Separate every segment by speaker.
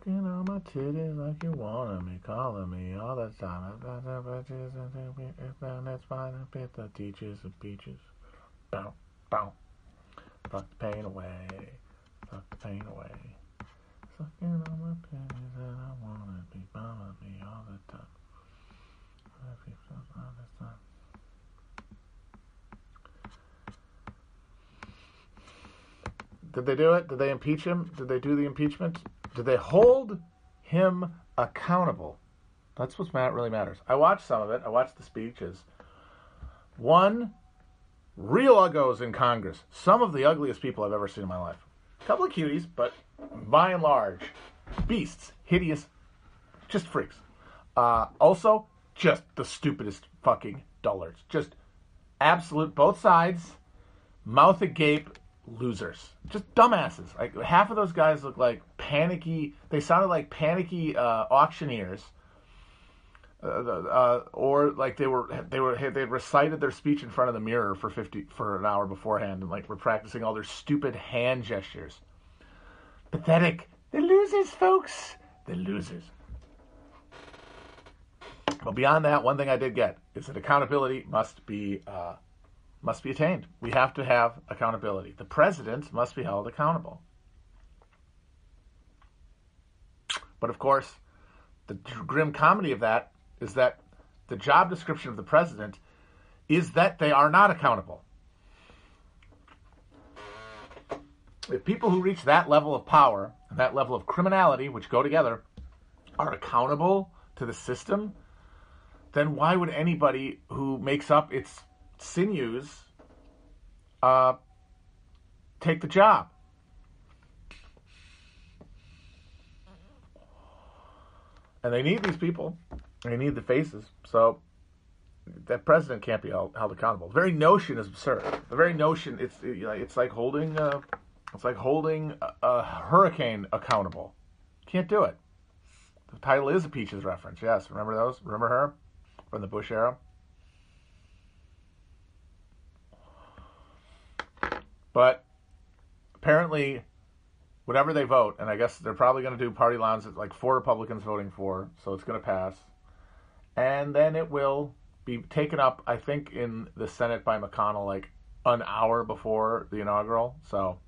Speaker 1: Sucking on my titties like you wanted me, calling me all the time. I That's fine. I bet the teachers and peaches. Bow, bow. Fuck the pain away. Fuck the pain away. Sucking on my pennies and I wanna be bothering me the. All the time. Did they do it? Did they impeach him? Did they do the impeachment? Did they hold him accountable? That's what really matters. I watched some of it. I watched the speeches. One, real uggos in Congress. Some of the ugliest people I've ever seen in my life. A couple of cuties, but by and large, beasts, hideous, just freaks. Uh, also, just the stupidest fucking dullards. Just absolute, both sides, mouth agape, losers, just dumbasses. Like half of those guys look like panicky. They sounded like panicky uh, auctioneers, uh, uh, or like they were they were they recited their speech in front of the mirror for fifty for an hour beforehand, and like were practicing all their stupid hand gestures. Pathetic. The losers, folks. The losers. But beyond that, one thing I did get is that accountability must be uh, must be attained. We have to have accountability. The president must be held accountable. But of course, the grim comedy of that is that the job description of the president is that they are not accountable. If people who reach that level of power, and that level of criminality, which go together, are accountable to the system, then why would anybody who makes up its sinews uh, take the job. And they need these people. They need the faces. So that president can't be held, held accountable. The very notion is absurd. The very notion it's it's like holding a, uh, it's like holding a, a hurricane accountable. Can't do it. The title is a Peaches reference. Yes, remember those? Remember her from the Bush era? But apparently, whatever they vote, and I guess they're probably going to do party lines at like four Republicans voting for, so it's going to pass. And then it will be taken up, I think, in the Senate by McConnell like an hour before the inaugural. So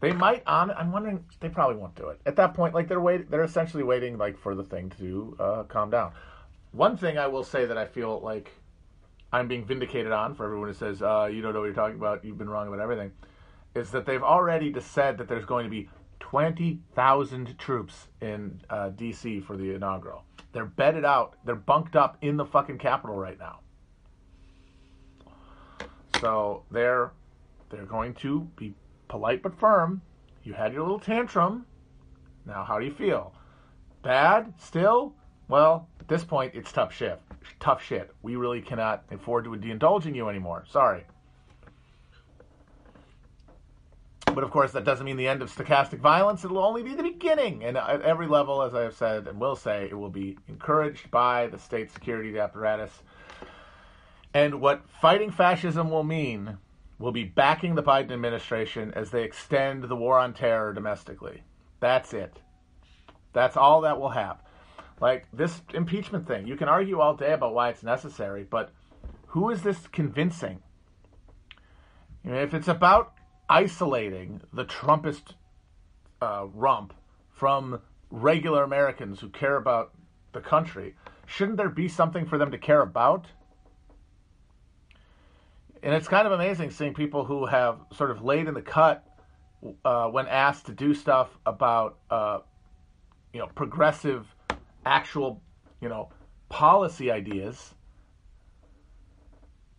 Speaker 1: they might on. I'm wondering. They probably won't do it at that point. Like they're waiting. They're essentially waiting like for the thing to uh, calm down. One thing I will say that I feel like I'm being vindicated on for everyone who says uh, you don't know what you're talking about, you've been wrong about everything, is that they've already said that there's going to be 20,000 troops in uh, D.C. for the inaugural. They're bedded out, they're bunked up in the fucking Capitol right now. So they're they're going to be polite but firm. You had your little tantrum. Now, how do you feel? Bad? Still? Well, at this point, it's tough shit tough shit. We really cannot afford to be indulging you anymore. Sorry. But of course, that doesn't mean the end of stochastic violence. It'll only be the beginning. And at every level, as I have said and will say, it will be encouraged by the state security apparatus. And what fighting fascism will mean will be backing the Biden administration as they extend the war on terror domestically. That's it. That's all that will have. Like this impeachment thing, you can argue all day about why it's necessary, but who is this convincing? You know, if it's about isolating the Trumpist uh, rump from regular Americans who care about the country, shouldn't there be something for them to care about? And it's kind of amazing seeing people who have sort of laid in the cut uh, when asked to do stuff about, uh, you know, progressive actual, you know, policy ideas,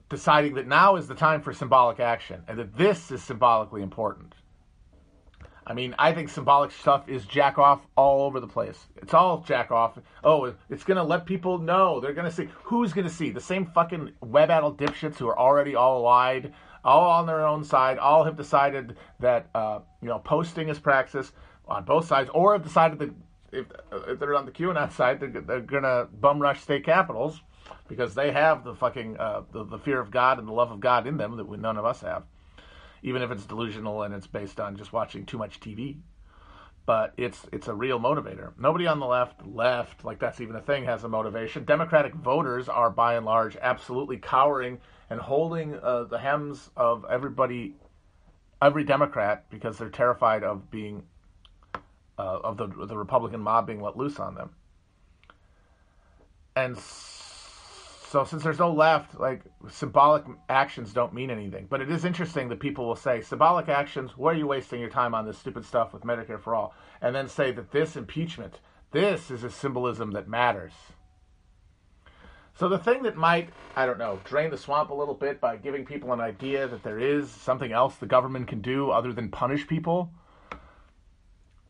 Speaker 1: deciding that now is the time for symbolic action and that this is symbolically important. I mean, I think symbolic stuff is jack off all over the place. It's all jack off. Oh, it's going to let people know. They're going to see. Who's going to see? The same fucking web addled dipshits who are already all allied, all on their own side, all have decided that, uh, you know, posting is praxis on both sides, or have decided that if, if they're on the QAnon side, they're, they're going to bum rush state capitals because they have the fucking uh, the, the fear of God and the love of God in them that we, none of us have, even if it's delusional and it's based on just watching too much TV. but it's it's a real motivator. Nobody on the left, left, like that's even a thing, has a motivation. Democratic voters are by and large absolutely cowering and holding uh, the hems of everybody, every Democrat, because they're terrified of being uh, of the the Republican mob being let loose on them. And so, since there's no left, like symbolic actions don't mean anything. But it is interesting that people will say symbolic actions. Why are you wasting your time on this stupid stuff with Medicare for all? And then say that this impeachment, this is a symbolism that matters. So the thing that might, I don't know, drain the swamp a little bit by giving people an idea that there is something else the government can do other than punish people.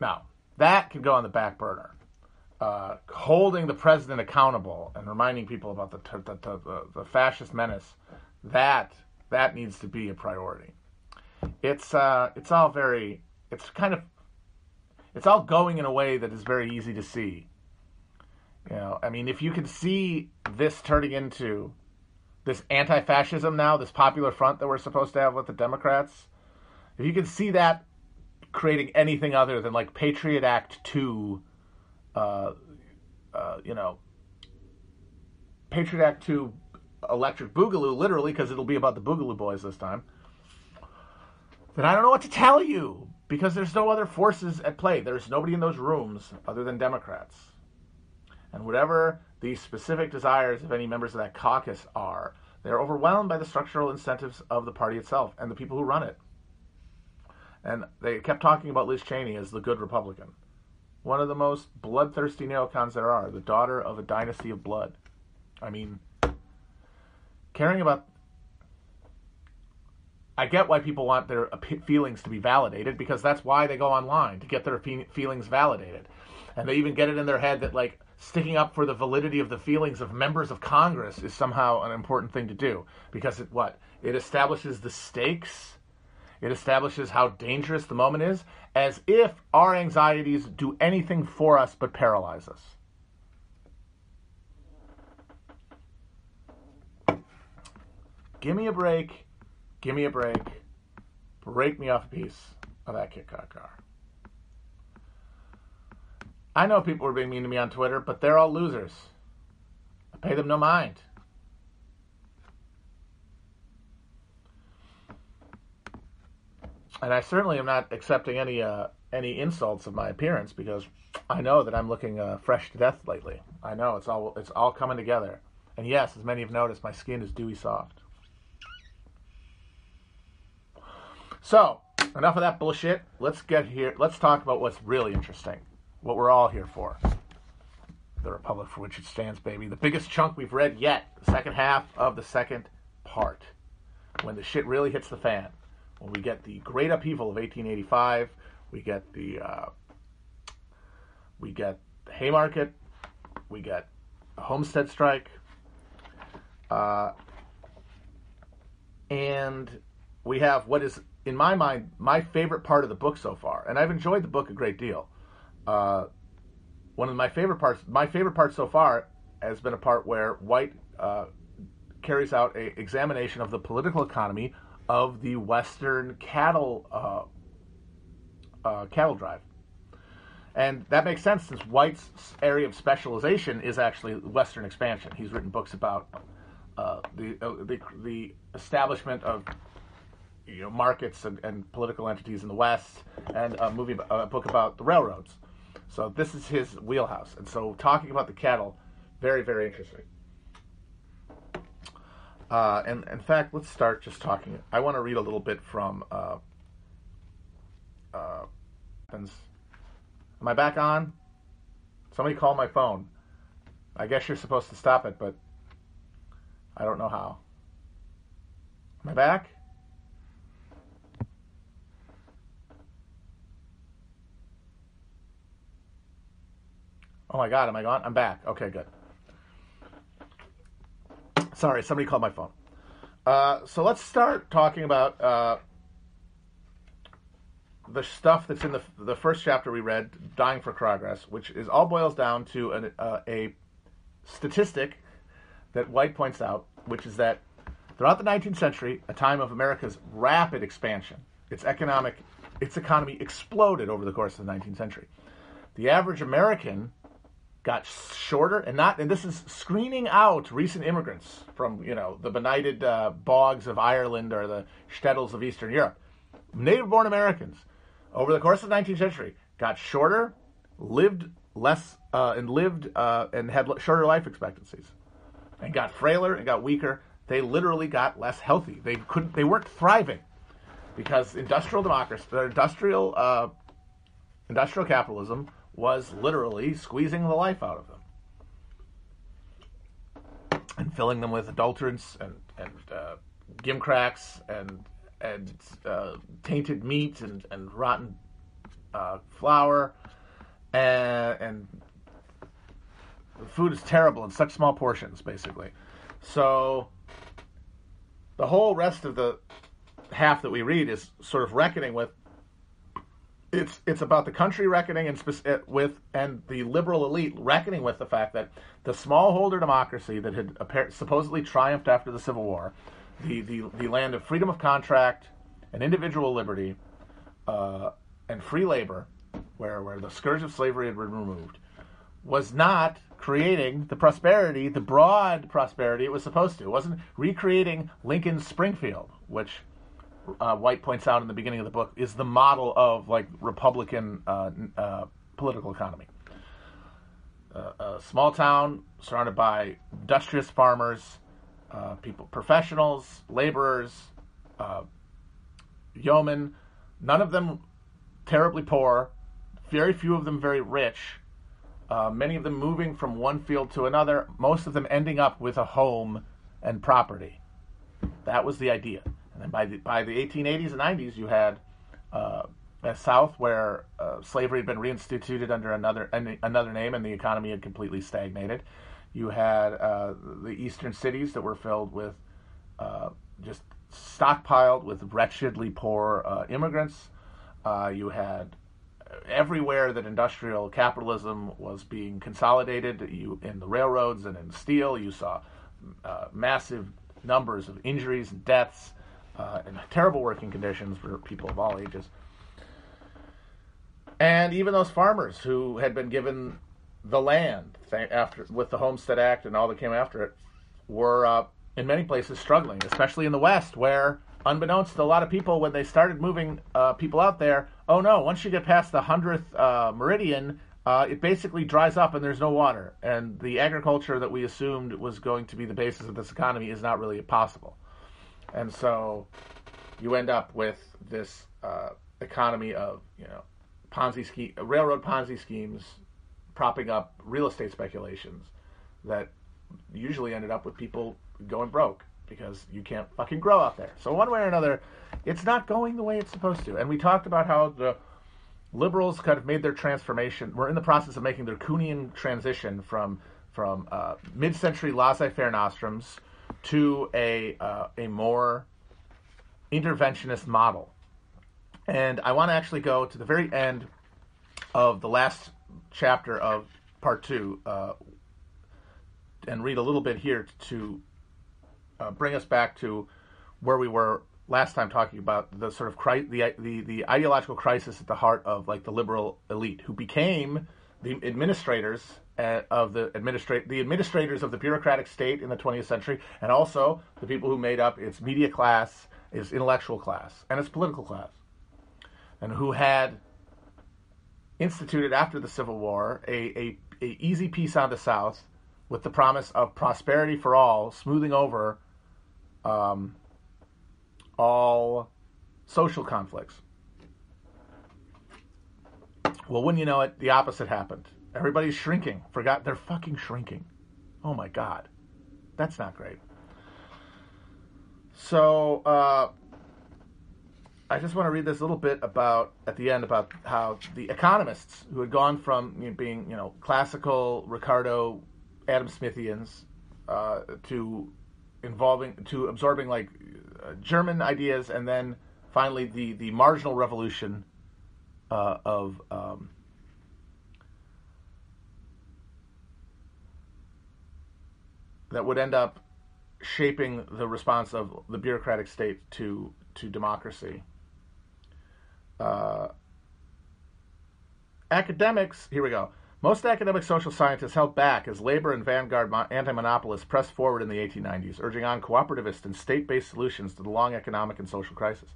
Speaker 1: Now, that can go on the back burner uh, holding the president accountable and reminding people about the, the, the, fascist menace, that that needs to be a priority. It's uh, it's all very it's kind of it's all going in a way that is very easy to see. You know, I mean, if you can see this turning into this anti-fascism now, this popular front that we're supposed to have with the Democrats, if you can see that creating anything other than like Patriot Act two uh, uh, you know, Patriot Act 2 Electric Boogaloo, literally, because it'll be about the Boogaloo Boys this time, then I don't know what to tell you because there's no other forces at play. There's nobody in those rooms other than Democrats. And whatever the specific desires of any members of that caucus are, they're overwhelmed by the structural incentives of the party itself and the people who run it. And they kept talking about Liz Cheney as the good Republican one of the most bloodthirsty neocons there are, the daughter of a dynasty of blood. I mean, caring about. I get why people want their feelings to be validated because that's why they go online to get their feelings validated. And they even get it in their head that, like, sticking up for the validity of the feelings of members of Congress is somehow an important thing to do because it what? It establishes the stakes it establishes how dangerous the moment is, as if our anxieties do anything for us but paralyze us. Give me a break. Give me a break. Break me off a piece of that KitKat car. I know people were being mean to me on Twitter, but they're all losers. I pay them no mind. And I certainly am not accepting any uh, any insults of my appearance because I know that I'm looking uh, fresh to death lately. I know it's all it's all coming together. And yes, as many have noticed, my skin is dewy soft. So enough of that bullshit. Let's get here. Let's talk about what's really interesting. What we're all here for. The Republic for which it stands, baby. The biggest chunk we've read yet. The second half of the second part. When the shit really hits the fan when we get the great upheaval of 1885, we get the uh, we get the Haymarket, we get Homestead strike, uh, and we have what is, in my mind, my favorite part of the book so far. And I've enjoyed the book a great deal. Uh, one of my favorite parts, my favorite part so far, has been a part where White uh, carries out a examination of the political economy of the Western cattle uh, uh, cattle drive. And that makes sense since White's area of specialization is actually Western expansion. He's written books about uh, the, uh, the, the establishment of you know markets and, and, political entities in the West, and a movie a book about the railroads. So this is his wheelhouse. And so talking about the cattle, very very interesting. Uh, and in fact, let's start just talking. I want to read a little bit from. Uh, uh, am I back on? Somebody call my phone. I guess you're supposed to stop it, but I don't know how. Am I back? Oh my God, am I gone? I'm back. Okay, good. Sorry, somebody called my phone. Uh, so let's start talking about uh, the stuff that's in the the first chapter we read, "Dying for Progress," which is all boils down to an, uh, a statistic that White points out, which is that throughout the 19th century, a time of America's rapid expansion, its economic its economy exploded over the course of the 19th century. The average American got shorter and not and this is screening out recent immigrants from you know the benighted uh, bogs of Ireland or the shtetls of Eastern Europe. Native born Americans over the course of the 19th century got shorter, lived less uh, and lived uh, and had shorter life expectancies, and got frailer and got weaker. They literally got less healthy. They couldn't. They weren't thriving because industrial democracy, industrial uh, industrial capitalism was literally squeezing the life out of them and filling them with adulterants and and uh, gimcracks and and uh, tainted meat and and rotten uh, flour and, and the food is terrible in such small portions, basically. So the whole rest of the half that we read is sort of reckoning with. It's it's about the country reckoning and uh, with and the liberal elite reckoning with the fact that the smallholder democracy that had supposedly triumphed after the Civil War, the the, the land of freedom of contract and individual liberty, uh, and free labor, where, where the scourge of slavery had been removed, was not creating the prosperity, the broad prosperity it was supposed to. It wasn't recreating Lincoln's Springfield, which uh, White points out in the beginning of the book is the model of like Republican uh, uh, political economy. Uh, a small town surrounded by industrious farmers, uh, people, professionals, laborers, uh, yeomen. None of them terribly poor, very few of them very rich, many of them moving from one field to another, most of them ending up with a home and property. That was the idea. And by the, by the 1880s and 90s, you had uh, a South where uh, slavery had been reinstituted under another another name, and the economy had completely stagnated. You had uh, the eastern cities that were filled with uh, just stockpiled with wretchedly poor uh, immigrants. Uh, you had everywhere that industrial capitalism was being consolidated, you in the railroads and in steel, you saw massive numbers of injuries and deaths uh, and terrible working conditions for people of all ages. And even those farmers who had been given the land after with the Homestead Act and all that came after it were uh, in many places struggling, especially in the West, where unbeknownst to a lot of people, when they started moving uh, people out there, oh no, once you get past the hundredth uh, meridian, uh, it basically dries up and there's no water, and the agriculture that we assumed was going to be the basis of this economy is not really possible, and so you end up with this uh, economy of you know Ponzi scheme, railroad Ponzi schemes, propping up real estate speculations that usually ended up with people going broke because you can't fucking grow out there. So one way or another, it's not going the way it's supposed to. And we talked about how the liberals kind of made their transformation. We're in the process of making their Kuhnian transition from from uh, mid-century laissez-faire nostrums to a uh, a more interventionist model. And I want to actually go to the very end of the last chapter of part two uh, and read a little bit here to uh, bring us back to where we were last time talking about the sort of cri- the, the the ideological crisis at the heart of like the liberal elite who became the administrators of the administrate the administrators of the bureaucratic state in the 20th century and also the people who made up its media class its intellectual class and its political class and who had instituted after the civil war a, a, a easy peace on the south with the promise of prosperity for all smoothing over um, all social conflicts. Well, when you know it, the opposite happened. Everybody's shrinking. Forgot they're fucking shrinking. Oh my god, that's not great. So uh, I just want to read this little bit about at the end about how the economists who had gone from you know, being you know classical Ricardo Adam Smithians uh, to involving to absorbing like uh, German ideas, and then finally the the marginal revolution uh, of um, that would end up shaping the response of the bureaucratic state to to democracy. uh, academics, here we go. Most academic social scientists held back as labor and vanguard anti monopolists pressed forward in the 1890s, urging on cooperativist and state based solutions to the long economic and social crisis.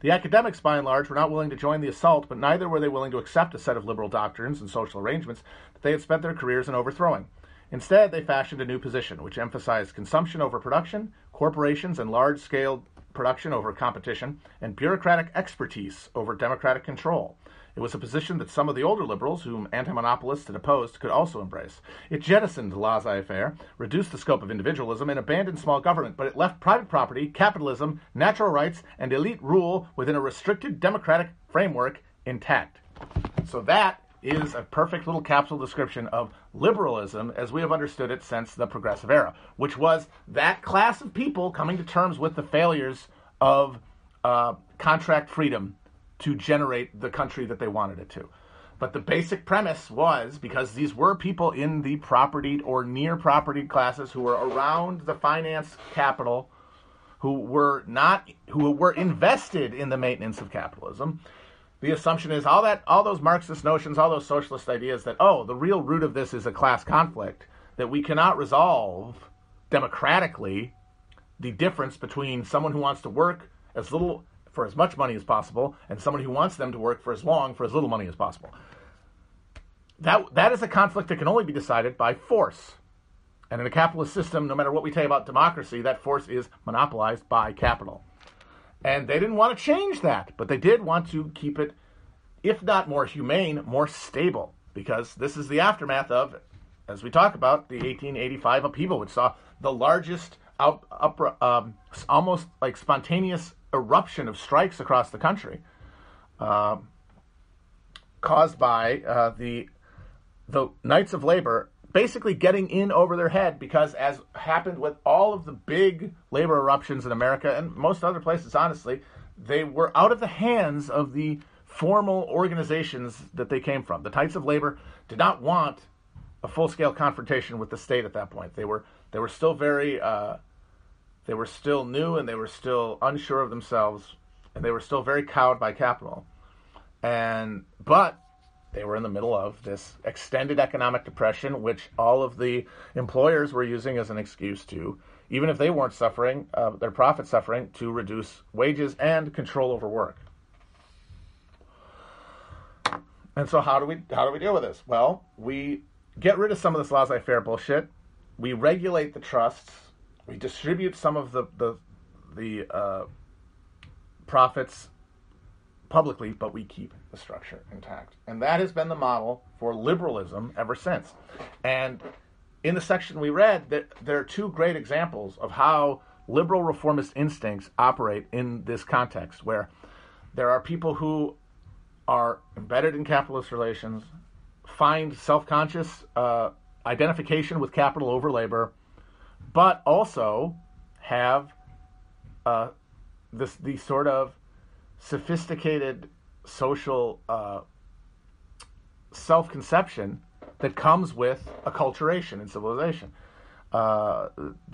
Speaker 1: The academics, by and large, were not willing to join the assault, but neither were they willing to accept a set of liberal doctrines and social arrangements that they had spent their careers in overthrowing. Instead, they fashioned a new position, which emphasized consumption over production, corporations and large scale production over competition, and bureaucratic expertise over democratic control. It was a position that some of the older liberals, whom anti monopolists had opposed, could also embrace. It jettisoned laissez faire, reduced the scope of individualism, and abandoned small government, but it left private property, capitalism, natural rights, and elite rule within a restricted democratic framework intact. So that is a perfect little capsule description of liberalism as we have understood it since the progressive era, which was that class of people coming to terms with the failures of uh, contract freedom to generate the country that they wanted it to. But the basic premise was because these were people in the propertied or near propertied classes who were around the finance capital, who were not who were invested in the maintenance of capitalism. The assumption is all that all those Marxist notions, all those socialist ideas that oh, the real root of this is a class conflict that we cannot resolve democratically the difference between someone who wants to work as little for as much money as possible and someone who wants them to work for as long for as little money as possible. That, that is a conflict that can only be decided by force. And in a capitalist system, no matter what we tell about democracy, that force is monopolized by capital. And they didn't want to change that, but they did want to keep it, if not more humane, more stable, because this is the aftermath of, as we talk about, the 1885 upheaval, which saw the largest, out, up, um, almost like spontaneous eruption of strikes across the country, uh, caused by uh, the the Knights of Labor basically getting in over their head because, as happened with all of the big labor eruptions in America and most other places, honestly, they were out of the hands of the formal organizations that they came from. The Knights of Labor did not want a full-scale confrontation with the state at that point. They were they were still very uh, they were still new and they were still unsure of themselves and they were still very cowed by capital. And but they were in the middle of this extended economic depression, which all of the employers were using as an excuse to, even if they weren't suffering, uh, their profit suffering, to reduce wages and control over work. And so, how do we how do we deal with this? Well, we get rid of some of this laissez-faire bullshit. We regulate the trusts we distribute some of the the the uh, profits publicly, but we keep the structure intact, and that has been the model for liberalism ever since. And in the section we read, there, there are two great examples of how liberal reformist instincts operate in this context, where there are people who are embedded in capitalist relations, find self-conscious uh, identification with capital over labor but also have uh, this the sort of sophisticated social uh, self-conception that comes with acculturation and civilization. Uh,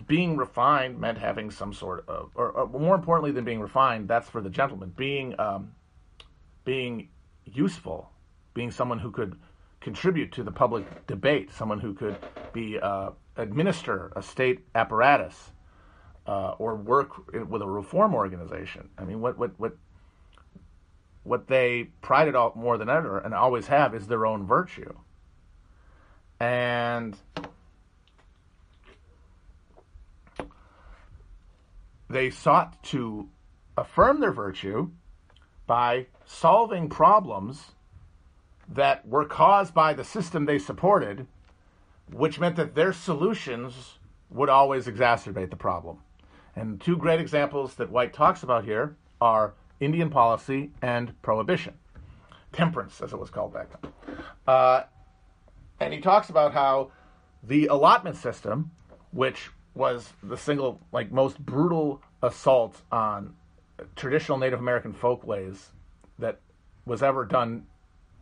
Speaker 1: being refined meant having some sort of, or, or, more importantly than being refined, that's for the gentleman. Being um, being useful, being someone who could contribute to the public debate, someone who could be uh, administer a state apparatus uh, or work with a reform organization. I mean, what what what what they prided all more than ever and always have is their own virtue, and they sought to affirm their virtue by solving problems that were caused by the system they supported which meant that their solutions would always exacerbate the problem. And two great examples that White talks about here are Indian policy and prohibition, temperance, as it was called back then. Uh, and he talks about how the allotment system, which was the single, like, most brutal assault on traditional Native American folkways that was ever done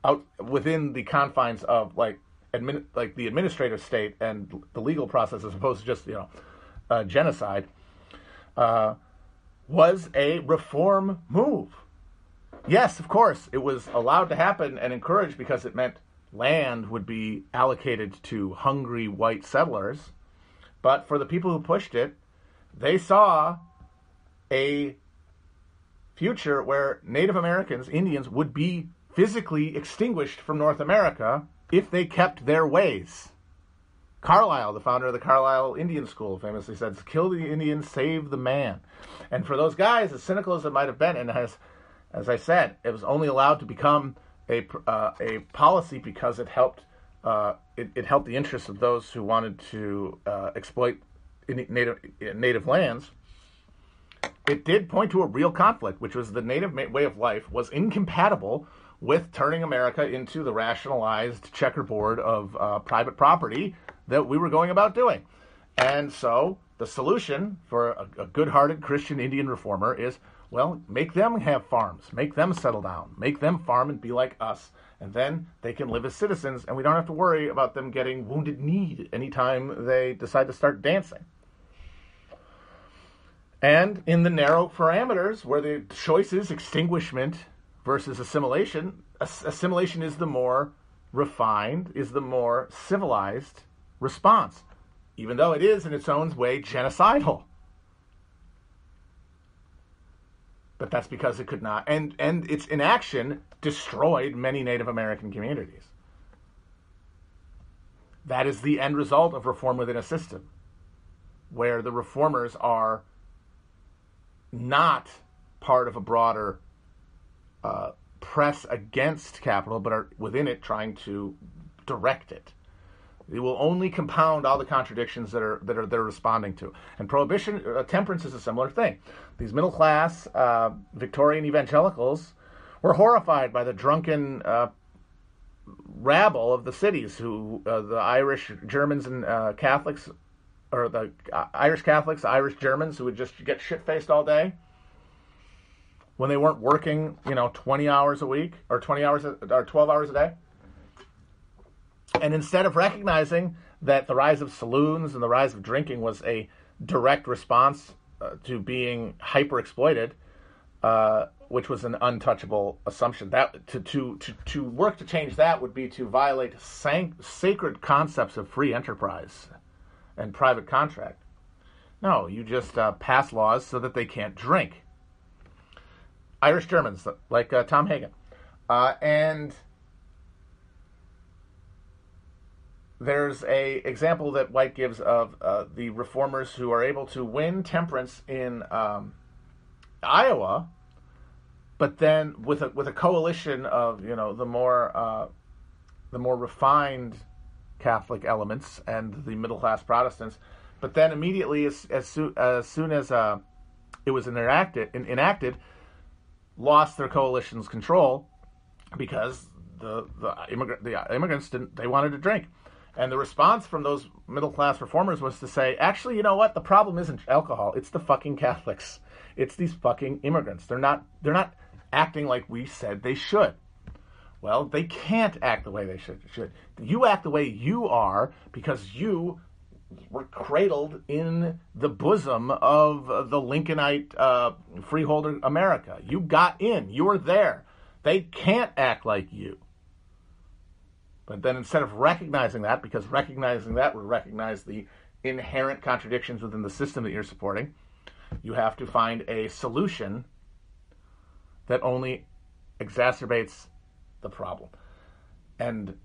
Speaker 1: out within the confines of like admin, like the administrative state and the legal process, as opposed to just you know uh, genocide, uh, was a reform move. yes, of course, it was allowed to happen and encouraged because it meant land would be allocated to hungry white settlers. But for the people who pushed it, they saw a future where Native Americans, Indians, would be physically extinguished from North America if they kept their ways. Carlisle, the founder of the Carlisle Indian School, famously said, "Kill the Indian, save the man." And for those guys, as cynical as it might have been, and as as I said, it was only allowed to become a uh, a policy because it helped uh, it, it, helped the interests of those who wanted to uh, exploit native native lands. It did point to a real conflict, which was the native way of life was incompatible with turning America into the rationalized checkerboard of uh, private property that we were going about doing. And so the solution for a, a good hearted Christian Indian reformer is well, make them have farms, make them settle down, make them farm and be like us. And then they can live as citizens, and we don't have to worry about them getting wounded knee anytime they decide to start dancing. And in the narrow parameters where the choice is extinguishment versus assimilation, assimilation is the more refined, is the more civilized response, even though it is in its own way genocidal. But that's because it could not, and and its inaction destroyed many Native American communities. That is the end result of reform within a system, where the reformers are not part of a broader uh, press against capital, but are within it trying to direct it. It will only compound all the contradictions that are that are they're responding to. And prohibition, uh, temperance is a similar thing. These middle class uh, Victorian evangelicals were horrified by the drunken uh, rabble of the cities, who uh, the Irish Germans and uh, Catholics, or the uh, Irish Catholics, Irish Germans, who would just get shit faced all day when they weren't working, you know, 20 hours a week or 20 hours or 12 hours a day. And instead of recognizing that the rise of saloons and the rise of drinking was a direct response uh, to being hyper exploited, uh, which was an untouchable assumption, that to, to, to, to work to change that would be to violate sacred concepts of free enterprise and private contract. No, you just uh, pass laws so that they can't drink. Irish Germans, like uh, Tom Hagen. Uh, and there's a example that White gives of uh, the reformers who are able to win temperance in um, Iowa, but then with a with a coalition of you know the more uh, the more refined Catholic elements and the middle class Protestants, but then immediately as as, soon as, soon as uh, it was enacted enacted, lost their coalition's control because the the the immigrants didn't they wanted to drink and the response from those middle class reformers was to say, actually, you know what? The problem isn't alcohol. It's the fucking Catholics. It's these fucking immigrants. They're not they're not acting like we said they should. Well, they can't act the way they should. should. You act the way you are because you were cradled in the bosom of the Lincolnite uh, freeholder America. You got in. You were there. They can't act like you. But then instead of recognizing that, because recognizing that would recognize the inherent contradictions within the system that you're supporting, you have to find a solution that only exacerbates the problem. And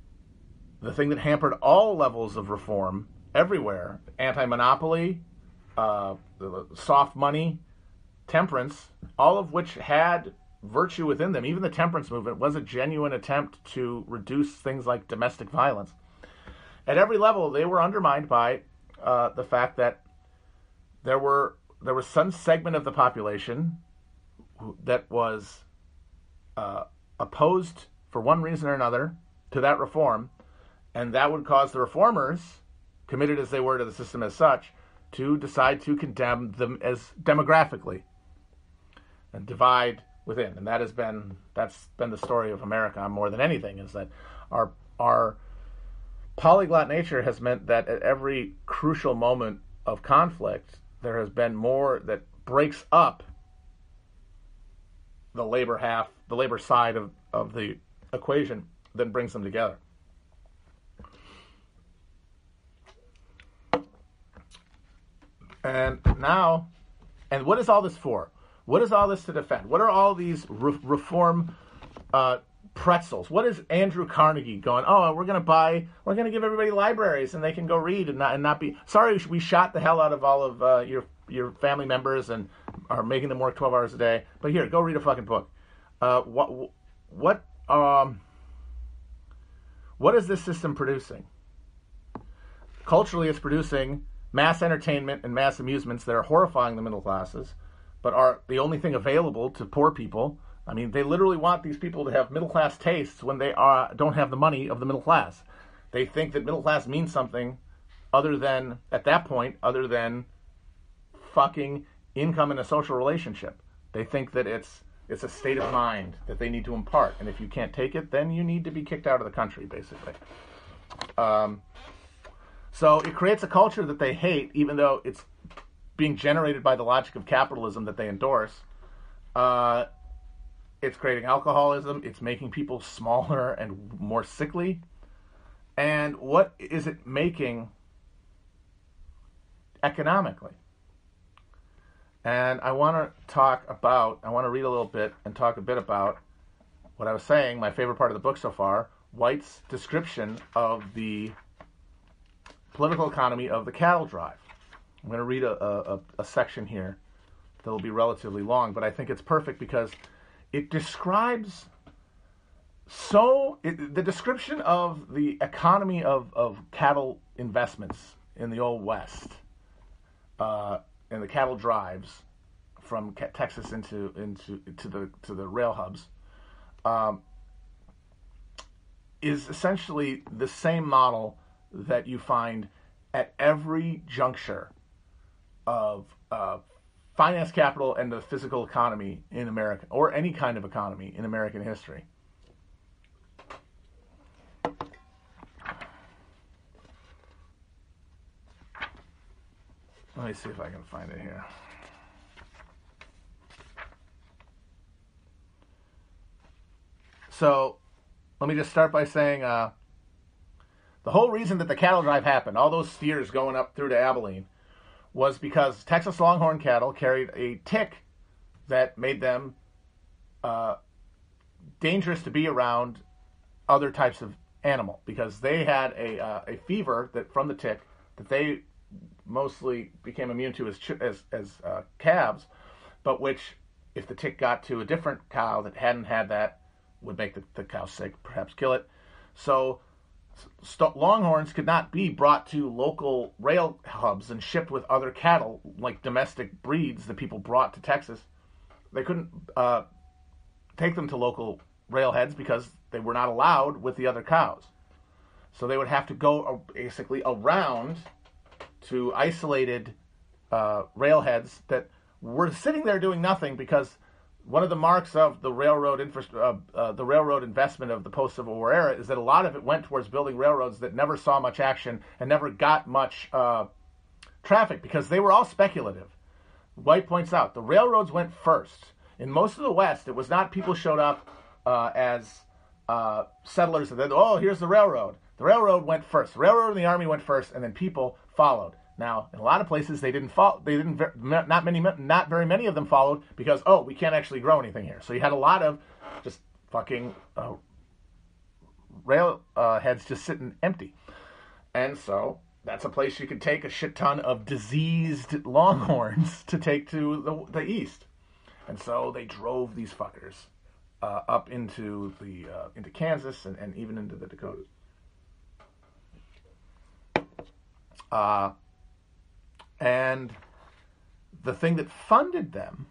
Speaker 1: the thing that hampered all levels of reform everywhere anti monopoly, uh, soft money, temperance, all of which had virtue within them. Even the temperance movement was a genuine attempt to reduce things like domestic violence. At every level, they were undermined by uh, the fact that there were there was some segment of the population that was uh, opposed for one reason or another to that reform, and that would cause the reformers, committed as they were to the system as such, to decide to condemn them as demographically and divide within, and that has been that's been the story of America more than anything. Is that our our polyglot nature has meant that at every crucial moment of conflict, there has been more that breaks up the labor half, the labor side of, of the equation, then brings them together. And now, and what is all this for? What is all this to defend? What are all these re- reform uh, pretzels? What is Andrew Carnegie going? Oh, we're going to buy, we're going to give everybody libraries and they can go read and not and not be. Sorry, we shot the hell out of all of uh, your your family members and are making them work twelve hours a day. But here, go read a fucking book. Uh, what what um what is this system producing? Culturally, it's producing mass entertainment and mass amusements that are horrifying the middle classes, but are the only thing available to poor people. I mean, they literally want these people to have middle class tastes when they are don't have the money of the middle class. They think that middle class means something other than at that point, other than fucking income in a social relationship. They think that it's it's a state of mind that they need to impart, and if you can't take it, then you need to be kicked out of the country, basically. Um, so it creates a culture that they hate, even though it's being generated by the logic of capitalism that they endorse. Uh, it's creating alcoholism. It's making people smaller and more sickly. And what is it making economically? And I want to talk about, I want to read a little bit and talk a bit about what I was saying, my favorite part of the book so far, White's description of the political economy of the cattle drive. I'm going to read a, a, a section here that will be relatively long, but I think it's perfect because it describes so it, the description of the economy of, of cattle investments in the old west uh, and the cattle drives from Texas into into to the to the rail hubs um, is essentially the same model that you find at every juncture of uh, finance capital and the physical economy in America, or any kind of economy in American history. Let me see if I can find it here. So, let me just start by saying uh, the whole reason that the cattle drive happened, all those steers going up through to Abilene, was because Texas Longhorn cattle carried a tick that made them uh, dangerous to be around other types of animal because they had a, uh, a fever that from the tick that they mostly became immune to as as, as uh, calves, but which if the tick got to a different cow that hadn't had that would make the, the cow sick, perhaps kill it. So st- longhorns could not be brought to local rail hubs and shipped with other cattle, like domestic breeds that people brought to Texas. They couldn't uh, take them to local railheads because they were not allowed with the other cows. So they would have to go basically around to isolated uh, railheads that were sitting there doing nothing because one of the marks of the railroad infra- uh, uh, the railroad investment of the post-Civil War era is that a lot of it went towards building railroads that never saw much action and never got much uh, traffic because they were all speculative. White points out the railroads went first. In most of the West, it was not people showed up uh, as uh, settlers and then oh here's the railroad. The railroad went first. The railroad and the army went first, and then people followed. Now, in a lot of places, they didn't follow. They didn't. Not many. Not very many of them followed because oh, we can't actually grow anything here. So you had a lot of just fucking uh, rail uh, heads just sitting empty, and so that's a place you could take a shit ton of diseased longhorns to take to the, the east, and so they drove these fuckers uh, up into the uh, into Kansas and, and even into the Dakotas. Uh, and the thing that funded them,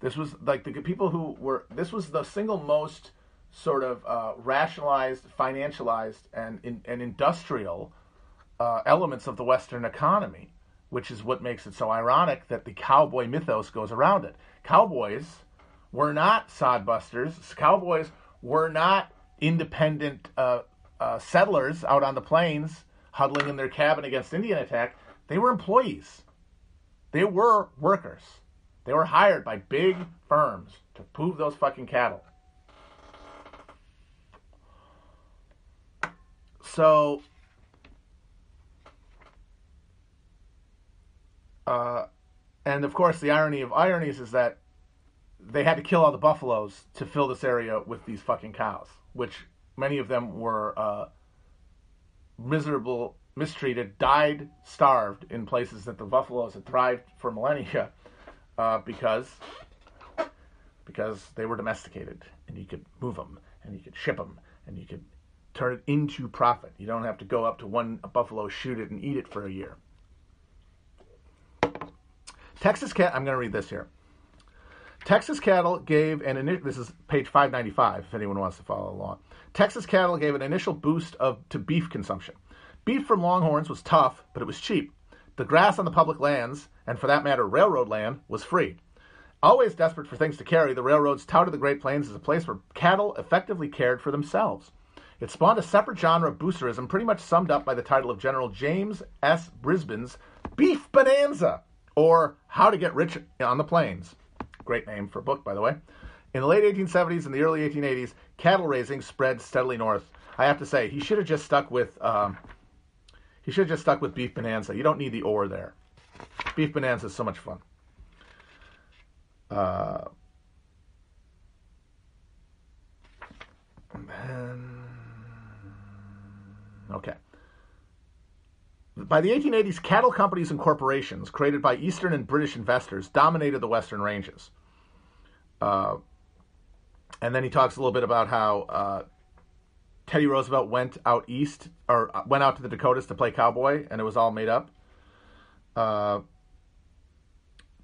Speaker 1: this was like the people who were, this was the single most sort of uh, rationalized, financialized, and, in, and industrial uh, elements of the Western economy, which is what makes it so ironic that the cowboy mythos goes around it. Cowboys were not sodbusters. Cowboys were not independent uh, uh settlers out on the plains huddling in their cabin against Indian attack. They were employees. They were workers. They were hired by big firms to move those fucking cattle. So, uh, and of course, the irony of ironies is that they had to kill all the buffaloes to fill this area with these fucking cows, which many of them were uh, miserable, mistreated, died, starved in places that the buffaloes had thrived for millennia uh, because because they were domesticated and you could move them and you could ship them and you could turn it into profit. You don't have to go up to one buffalo, shoot it, and eat it for a year. Texas cat. I'm going to read this here. Texas cattle gave an initial. This is page 595. If anyone wants to follow along, Texas cattle gave an initial boost of to beef consumption. Beef from Longhorns was tough, but it was cheap. The grass on the public lands, and for that matter, railroad land, was free. Always desperate for things to carry, the railroads touted the Great Plains as a place where cattle effectively cared for themselves. It spawned a separate genre of boosterism, pretty much summed up by the title of General James S. Brisbin's Beef Bonanza, or How to Get Rich on the Plains. Great name for a book, by the way. In the late 1870s and the early 1880s, cattle raising spread steadily north. I have to say, he should have just stuck with um, he should have just stuck with Beef Bonanza. You don't need the or there. Beef Bonanza is so much fun. Uh, okay. By the 1880s, cattle companies and corporations created by Eastern and British investors dominated the Western ranges. Uh, and then he talks a little bit about how uh, Teddy Roosevelt went out east or uh, went out to the Dakotas to play cowboy, and it was all made up. Uh,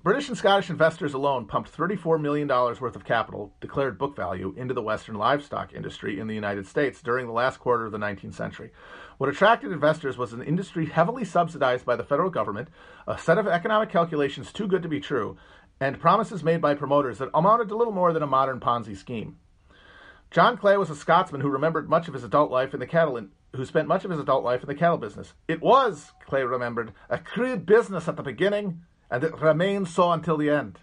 Speaker 1: British and Scottish investors alone pumped $34 million worth of capital, declared book value, into the Western livestock industry in the United States during the last quarter of the 19th century. What attracted investors was an industry heavily subsidized by the federal government, a set of economic calculations too good to be true, and promises made by promoters that amounted to little more than a modern Ponzi scheme. John Clay was a Scotsman who remembered much of his adult life in the cattle in, who spent much of his adult life in the cattle business. It was, Clay remembered, a crude business at the beginning and it remained so until the end.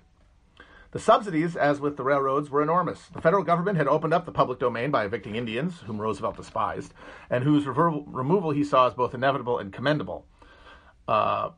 Speaker 1: The subsidies, as with the railroads, were enormous. The federal government had opened up the public domain by evicting Indians, whom Roosevelt despised, and whose removal he saw as both inevitable and commendable. Uh,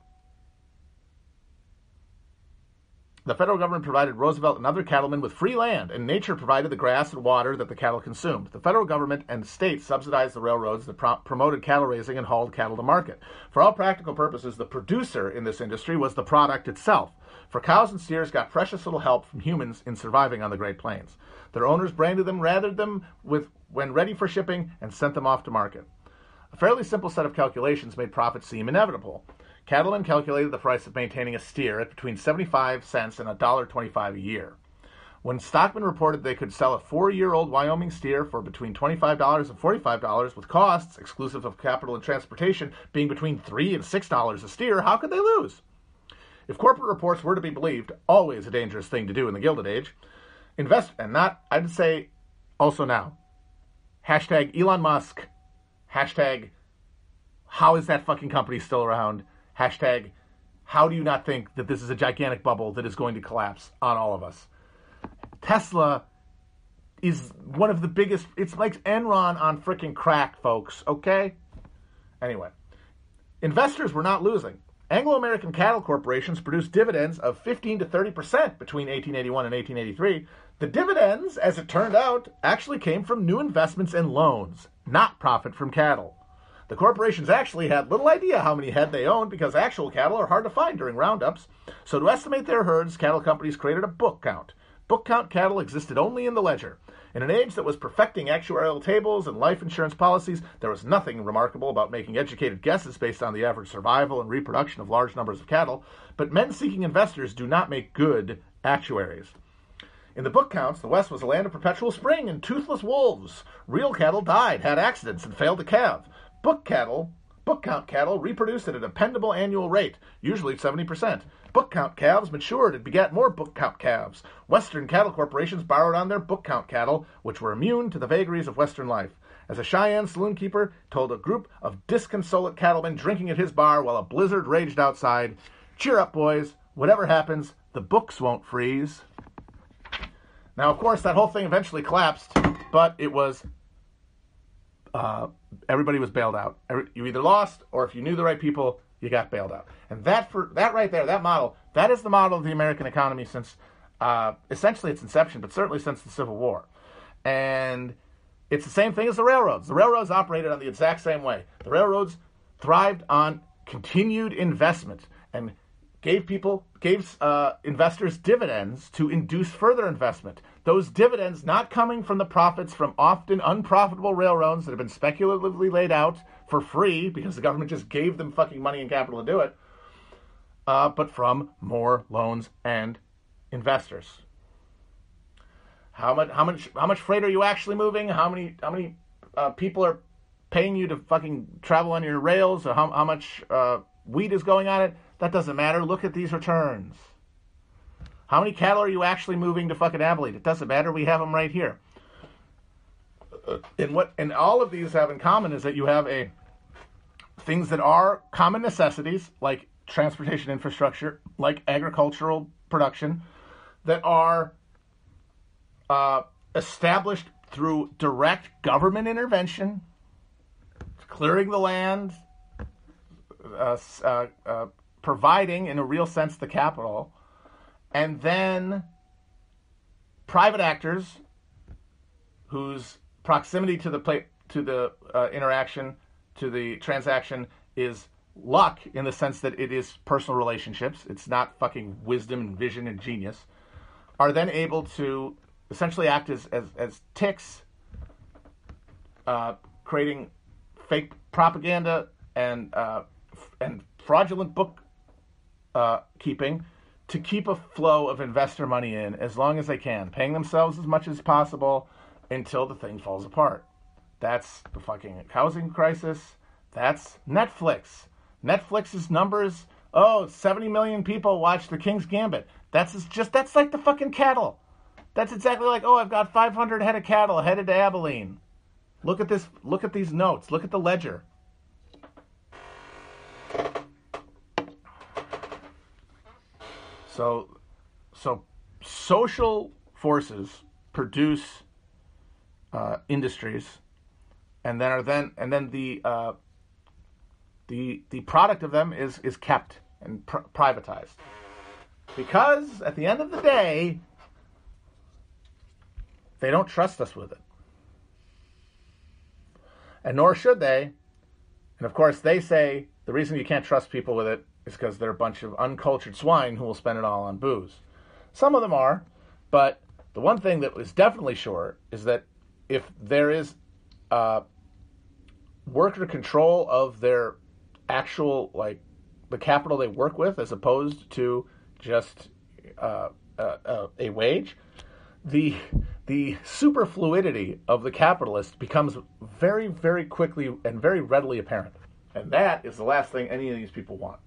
Speaker 1: The federal government provided Roosevelt and other cattlemen with free land, and nature provided the grass and water that the cattle consumed. The federal government and states subsidized the railroads that pro- promoted cattle raising and hauled cattle to market. For all practical purposes, the producer in this industry was the product itself. For cows and steers got precious little help from humans in surviving on the Great Plains. Their owners branded them, rathered them with when ready for shipping, and sent them off to market. A fairly simple set of calculations made profits seem inevitable. Cattlemen calculated the price of maintaining a steer at between 75 cents and $1.25 a year. When Stockman reported they could sell a four year old Wyoming steer for between $25 and $45, with costs, exclusive of capital and transportation, being between $3 and $6 a steer, how could they lose? If corporate reports were to be believed, always a dangerous thing to do in the Gilded Age, invest, and not, I'd say also now, hashtag Elon Musk, hashtag how is that fucking company still around? Hashtag, how do you not think that this is a gigantic bubble that is going to collapse on all of us? Tesla is one of the biggest, it's like Enron on freaking crack, folks, okay? Anyway, investors were not losing. Anglo American cattle corporations produced dividends of 15 to 30 percent between 1881 and 1883. The dividends, as it turned out, actually came from new investments and loans, not profit from cattle. The corporations actually had little idea how many head they owned because actual cattle are hard to find during roundups. So, to estimate their herds, cattle companies created a book count. Book count cattle existed only in the ledger. In an age that was perfecting actuarial tables and life insurance policies, there was nothing remarkable about making educated guesses based on the average survival and reproduction of large numbers of cattle, but men seeking investors do not make good actuaries. In the book counts, the West was a land of perpetual spring and toothless wolves. Real cattle died, had accidents, and failed to calve. Book cattle, book count cattle reproduced at a dependable annual rate, usually 70%. Book count calves matured and begat more book count calves. Western cattle corporations borrowed on their book count cattle, which were immune to the vagaries of Western life. As a Cheyenne saloon keeper told a group of disconsolate cattlemen drinking at his bar while a blizzard raged outside, Cheer up, boys. Whatever happens, the books won't freeze. Now, of course, that whole thing eventually collapsed, but it was uh, everybody was bailed out. You either lost, or if you knew the right people, you got bailed out. And that for that right there, that model, that is the model of the American economy since uh, essentially its inception, but certainly since the Civil War. And it's the same thing as the railroads. The railroads operated on the exact same way. The railroads thrived on continued investment and gave people gave uh, investors dividends to induce further investment. Those dividends not coming from the profits from often unprofitable railroads that have been speculatively laid out for free because the government just gave them fucking money and capital to do it, uh, but from more loans and investors. How much? How much? How much freight are you actually moving? How many? How many uh, people are paying you to fucking travel on your rails? Or how, how much uh, wheat is going on it? That doesn't matter. Look at these returns. How many cattle are you actually moving to fucking Abilene? It doesn't matter. We have them right here. And what and all of these have in common is that you have a things that are common necessities like transportation infrastructure, like agricultural production, that are uh, established through direct government intervention, clearing the land, uh, uh, uh, providing, in a real sense, the capital, and then private actors whose proximity to the play, to the uh, interaction, to the transaction is luck in the sense that it is personal relationships. It's not fucking wisdom and vision and genius. Are then able to essentially act as as, as ticks, uh, creating fake propaganda and uh, and fraudulent book uh, keeping to keep a flow of investor money in as long as they can, paying themselves as much as possible until the thing falls apart. That's the fucking housing crisis. That's Netflix. Netflix's numbers. Oh, 70 million people watch The King's Gambit. That's just that's like the fucking cattle. That's exactly like, oh, I've got 500 head of cattle headed to Abilene. Look at this. Look at these notes. Look at the ledger. So, so social forces produce uh, industries, and then are then and then the uh, the the product of them is is kept and pr- privatized because at the end of the day they don't trust us with it. And nor should they. And of course, they say the reason you can't trust people with it is because they're a bunch of uncultured swine who will spend it all on booze. Some of them are, but the one thing that is definitely sure is that if there is uh, worker control of their actual, like, the capital they work with as opposed to just uh, uh, uh a wage, the the superfluidity of the capitalist becomes very, very quickly and very readily apparent. And that is the last thing any of these people want.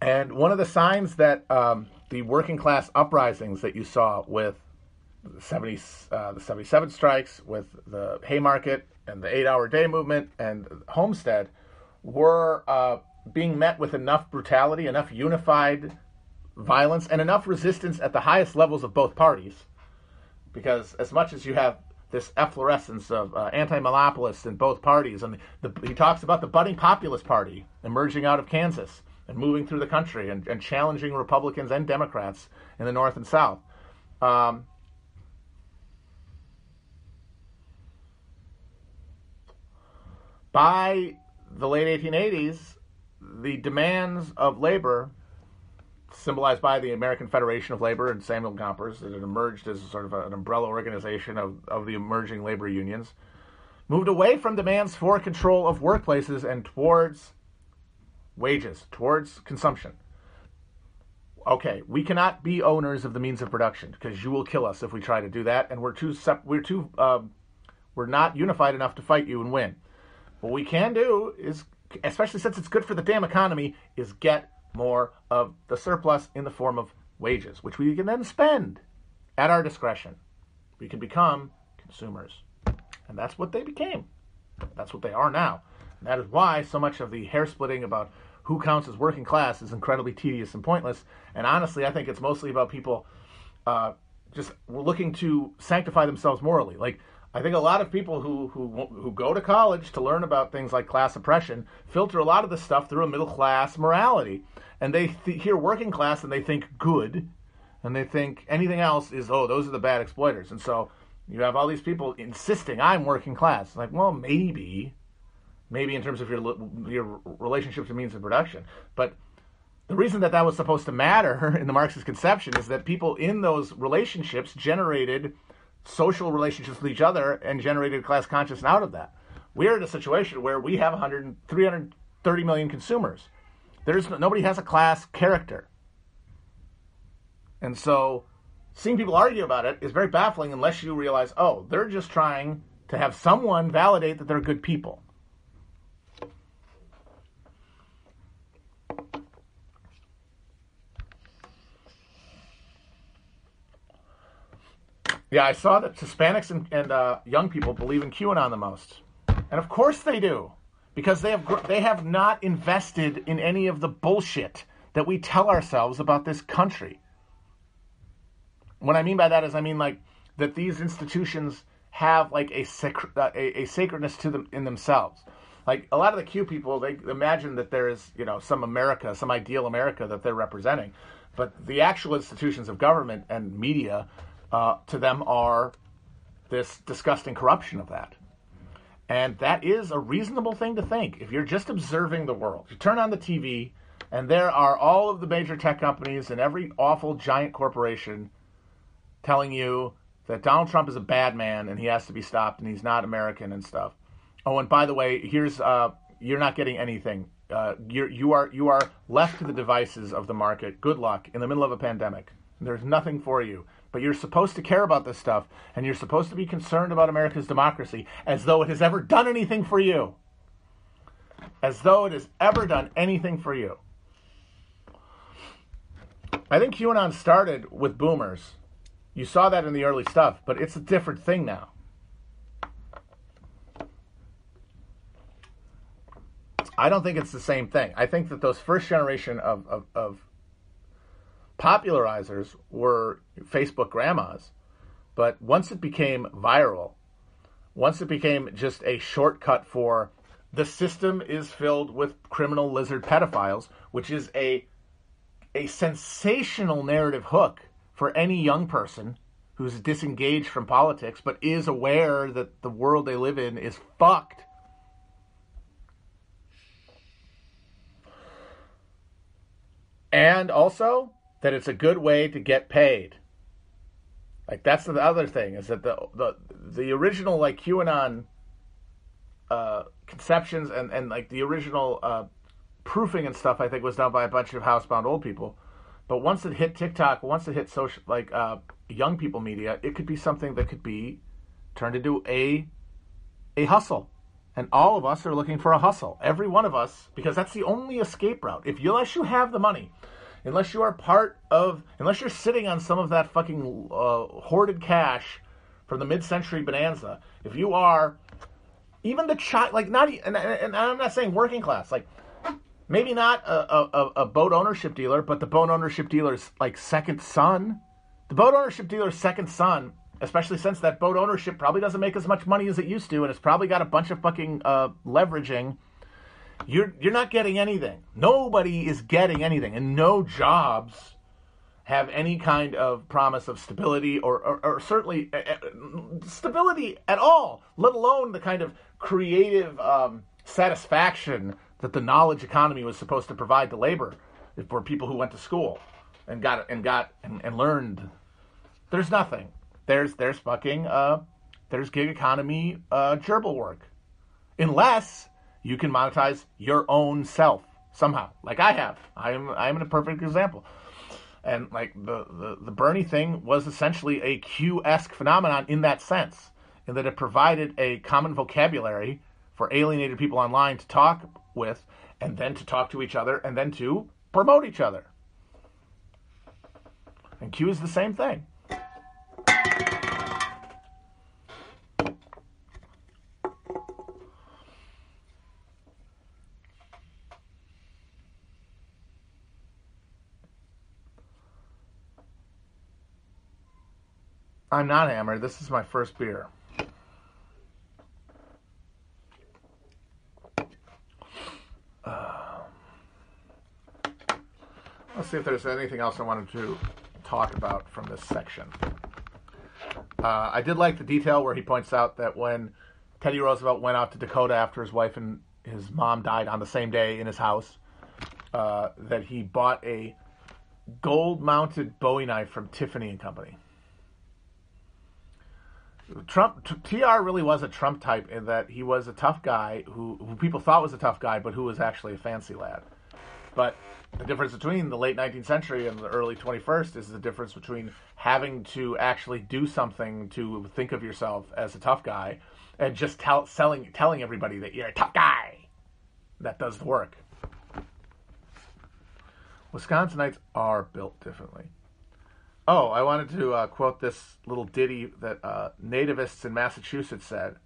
Speaker 1: And one of the signs that um, the working class uprisings that you saw with the 70, uh, the 77 strikes, with the Haymarket and the eight hour day movement and Homestead were uh, being met with enough brutality, enough unified violence, and enough resistance at the highest levels of both parties. Because as much as you have this efflorescence of uh, anti-monopolists in both parties, and the, he talks about the budding populist party emerging out of Kansas and moving through the country and, and challenging Republicans and Democrats in the North and South. Um, by the late 1880s, the demands of labor, symbolized by the American Federation of Labor and Samuel Gompers, that had emerged as sort of an umbrella organization of, of the emerging labor unions, moved away from demands for control of workplaces and towards wages, towards consumption. Okay, we cannot be owners of the means of production because you will kill us if we try to do that, and we're too sep- we're too uh, we're not unified enough to fight you and win. What we can do is especially since it's good for the damn economy, is get more of the surplus in the form of wages, which we can then spend at our discretion. We can become consumers. And that's what they became. That's what they are now. And that is why so much of the hair splitting about who counts as working class is incredibly tedious and pointless. And honestly, I think it's mostly about people uh, just looking to sanctify themselves morally. Like I think a lot of people who who who go to college to learn about things like class oppression filter a lot of this stuff through a middle class morality, and they th- hear working class and they think good, and they think anything else is oh those are the bad exploiters, and so you have all these people insisting I'm working class. Like well maybe, maybe in terms of your your relationship to means of production, but the reason that that was supposed to matter in the Marxist conception is that people in those relationships generated social relationships with each other and generated class consciousness out of that. We're in a situation where we have 100, 330 million consumers. There's nobody has a class character, and so seeing people argue about it is very baffling unless you realize, oh, they're just trying to have someone validate that they're good people. Yeah, I saw that Hispanics and, and uh, young people believe in QAnon the most, and of course they do, because they have they have not invested in any of the bullshit that we tell ourselves about this country. What I mean by that is, I mean like that these institutions have like a, uh, a, a sacredness to them in themselves. Like a lot of the Q people, they imagine that there is you know some America, some ideal America that they're representing, but the actual institutions of government and media uh, to them are this disgusting corruption of that. And that is a reasonable thing to think. If you're just observing the world, you turn on the TV, and there are all of the major tech companies and every awful giant corporation telling you that Donald Trump is a bad man and he has to be stopped and he's not American and stuff. Oh, and by the way, here's uh, you're not getting anything. Uh, you're you are you are left to the devices of the market. Good luck in the middle of a pandemic. There's nothing for you. But you're supposed to care about this stuff, and you're supposed to be concerned about America's democracy as though it has ever done anything for you. As though it has ever done anything for you. I think QAnon started with boomers. You saw that in the early stuff, but it's a different thing now. I don't think it's the same thing. I think that those first generation of, of, of popularizers were Facebook grandmas. But once it became viral, once it became just a shortcut for the system is filled with criminal lizard pedophiles, which is a a sensational narrative hook for any young person who's disengaged from politics but is aware that the world they live in is fucked. And also, that it's a good way to get paid. Like that's the other thing is that the the the original like QAnon uh, conceptions and and like the original uh, proofing and stuff I think was done by a bunch of housebound old people. But once it hit TikTok, once it hit social like uh, young people media, it could be something that could be turned into a a hustle. And all of us are looking for a hustle. Every one of us, because that's the only escape route. If you, unless you have the money, unless you are part of, unless you're sitting on some of that fucking uh, hoarded cash from the mid-century bonanza, if you are even the child, like not, and, and I'm not saying working class, like maybe not a, a, a boat ownership dealer, but the boat ownership dealer's like second son, the boat ownership dealer's second son especially since that boat ownership probably doesn't make as much money as it used to, and it's probably got a bunch of fucking uh, leveraging you're you're not getting anything. Nobody is getting anything, and no jobs have any kind of promise of stability or, or, or certainly uh, stability at all, let alone the kind of creative um, satisfaction that the knowledge economy was supposed to provide to labor for people who went to school and got and got and, and learned. There's nothing. There's there's fucking uh, there's gig economy uh, gerbil work, unless you can monetize your own self somehow, like I have. I am I am a perfect example. And like the, the, the Bernie thing was essentially a Q-esque phenomenon in that sense, in that it provided a common vocabulary for alienated people online to talk with, and then to talk to each other, and then to promote each other. And Q is the same thing. I'm not hammered. This is my first beer. Uh, let's see if there's anything else I wanted to talk about from this section. Uh, I did like the detail where he points out that when Teddy Roosevelt went out to Dakota after his wife and his mom died on the same day in his house, uh, that he bought a gold-mounted Bowie knife from Tiffany and Company. Trump TR really was a Trump type in that he was a tough guy who, who people thought was a tough guy, but who was actually a fancy lad. But the difference between the late 19th century and the early 21st is the difference between having to actually do something to think of yourself as a tough guy and just tell, selling, telling everybody that you're a tough guy. That does the work. Wisconsinites are built differently. Oh, I wanted to uh, quote this little ditty that uh, nativists in Massachusetts said.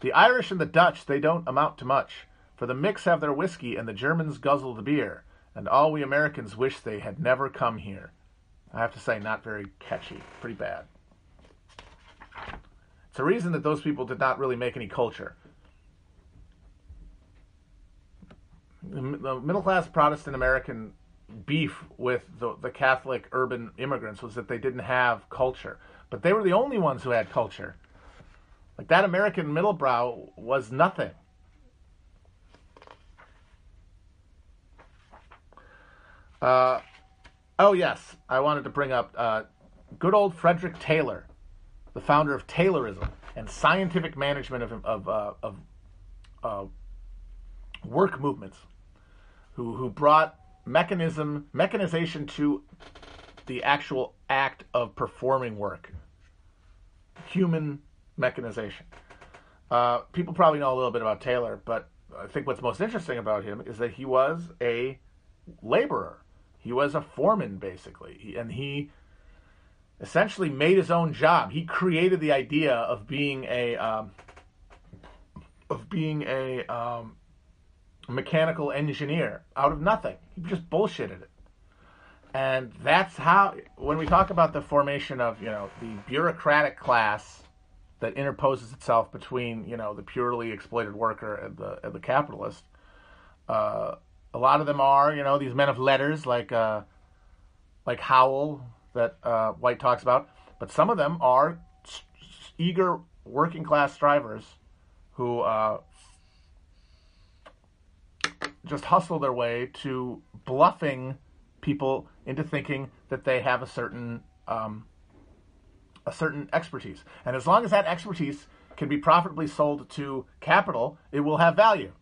Speaker 1: The Irish and the Dutch, they don't amount to much, for the Micks have their whiskey and the Germans guzzle the beer and all we Americans wish they had never come here. I have to say, not very catchy. Pretty bad. It's a reason that those people did not really make any culture. The middle class Protestant American beef with the, the Catholic urban immigrants was that they didn't have culture. But they were the only ones who had culture. Like that American middlebrow was nothing. Uh, oh, yes. I wanted to bring up uh, good old Frederick Taylor, the founder of Taylorism and scientific management of, of, uh, of uh, work movements, who, who brought mechanism, mechanization to the actual act of performing work. Human mechanization. Uh, people probably know a little bit about Taylor, but I think what's most interesting about him is that he was a laborer. He was a foreman, basically, and he essentially made his own job. He created the idea of being a um, of being a um, mechanical engineer out of nothing. He just bullshitted it, and that's how. When we talk about the formation of you know the bureaucratic class that interposes itself between you know the purely exploited worker and the and the capitalist. Uh, a lot of them are, you know, these men of letters like uh, like Howell that uh, White talks about, but some of them are eager working class strivers who uh, just hustle their way to bluffing people into thinking that they have a certain um, a certain expertise, and as long as that expertise can be profitably sold to capital, it will have value.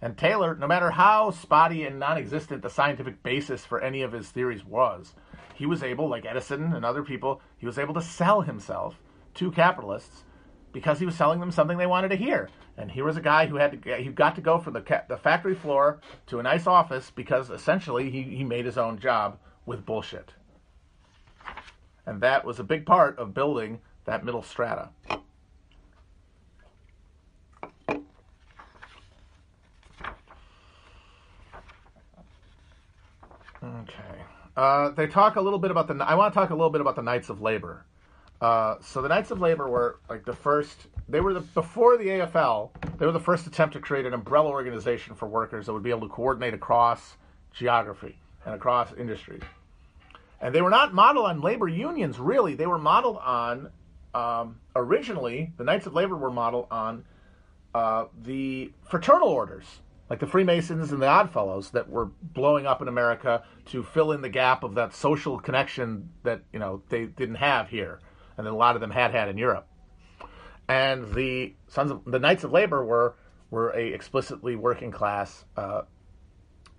Speaker 1: And Taylor, no matter how spotty and non existent the scientific basis for any of his theories was, he was able, like Edison and other people, he was able to sell himself to capitalists because he was selling them something they wanted to hear. And here was a guy who had to he got to go from the ca- the factory floor to a nice office because essentially he, he made his own job with bullshit. And that was a big part of building that middle strata. Okay. Uh, they talk a little bit about the. I want to talk a little bit about the Knights of Labor. Uh, so the Knights of Labor were like the first. They were the before the AFL. They were the first attempt to create an umbrella organization for workers that would be able to coordinate across geography and across industries. And they were not modeled on labor unions, really. They were modeled on um, originally the Knights of Labor were modeled on uh, the fraternal orders like the Freemasons and the Oddfellows that were blowing up in America to fill in the gap of that social connection that you know they didn't have here, and a lot of them had had in Europe. And the Sons of the Knights of Labor were were a explicitly working class uh,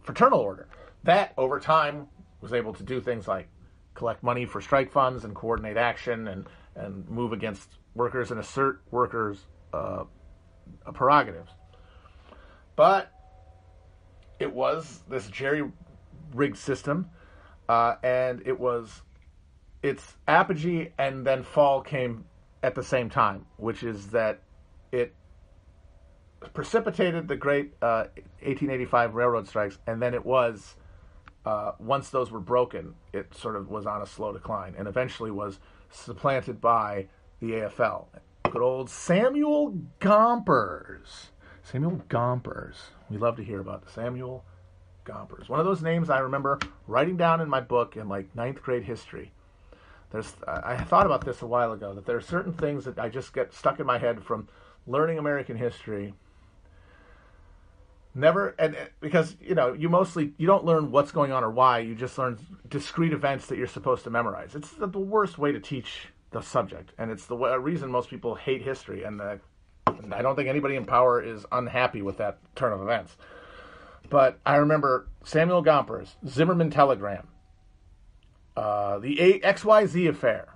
Speaker 1: fraternal order that over time was able to do things like collect money for strike funds and coordinate action and and move against workers and assert workers' uh, prerogatives. But it was this jerry rigged system, uh, and it was its apogee and then fall came at the same time, which is that it precipitated the great uh, 1885 railroad strikes, and then it was uh, once those were broken, it sort of was on a slow decline and eventually was supplanted by the AFL. Good old Samuel Gompers. Samuel Gompers. We love to hear about Samuel Gompers. One of those names I remember writing down in my book in like ninth grade history. There's, I thought about this a while ago that there are certain things that I just get stuck in my head from learning American history. Never and because you know you mostly you don't learn what's going on or why you just learn discrete events that you're supposed to memorize. It's the, worst way to teach the subject and it's the way, reason most people hate history and, the, and i don't think anybody in power is unhappy with that turn of events. But i remember samuel gompers zimmerman telegram uh, the A- xyz affair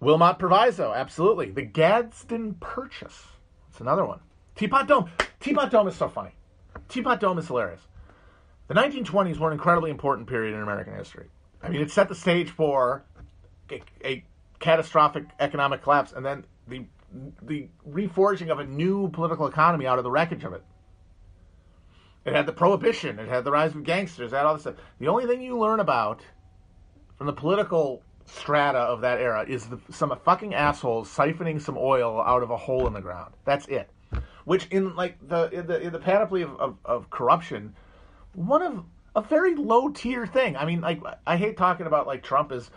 Speaker 1: Wilmot Proviso, absolutely. The Gadsden Purchase. That's another one. Teapot Dome. Teapot Dome is so funny. Teapot Dome is hilarious. The 1920s were an incredibly important period in American history. I mean, it set the stage for a, a catastrophic economic collapse and then the the reforging of a new political economy out of the wreckage of it. It had the prohibition, it had the rise of gangsters, it had all this stuff. The only thing you learn about from the political strata of that era is the, some fucking assholes siphoning some oil out of a hole in the ground. That's it. Which in like the in the, in the panoply of, of, of corruption, one of a very low tier thing. I mean, like I hate talking about like Trump as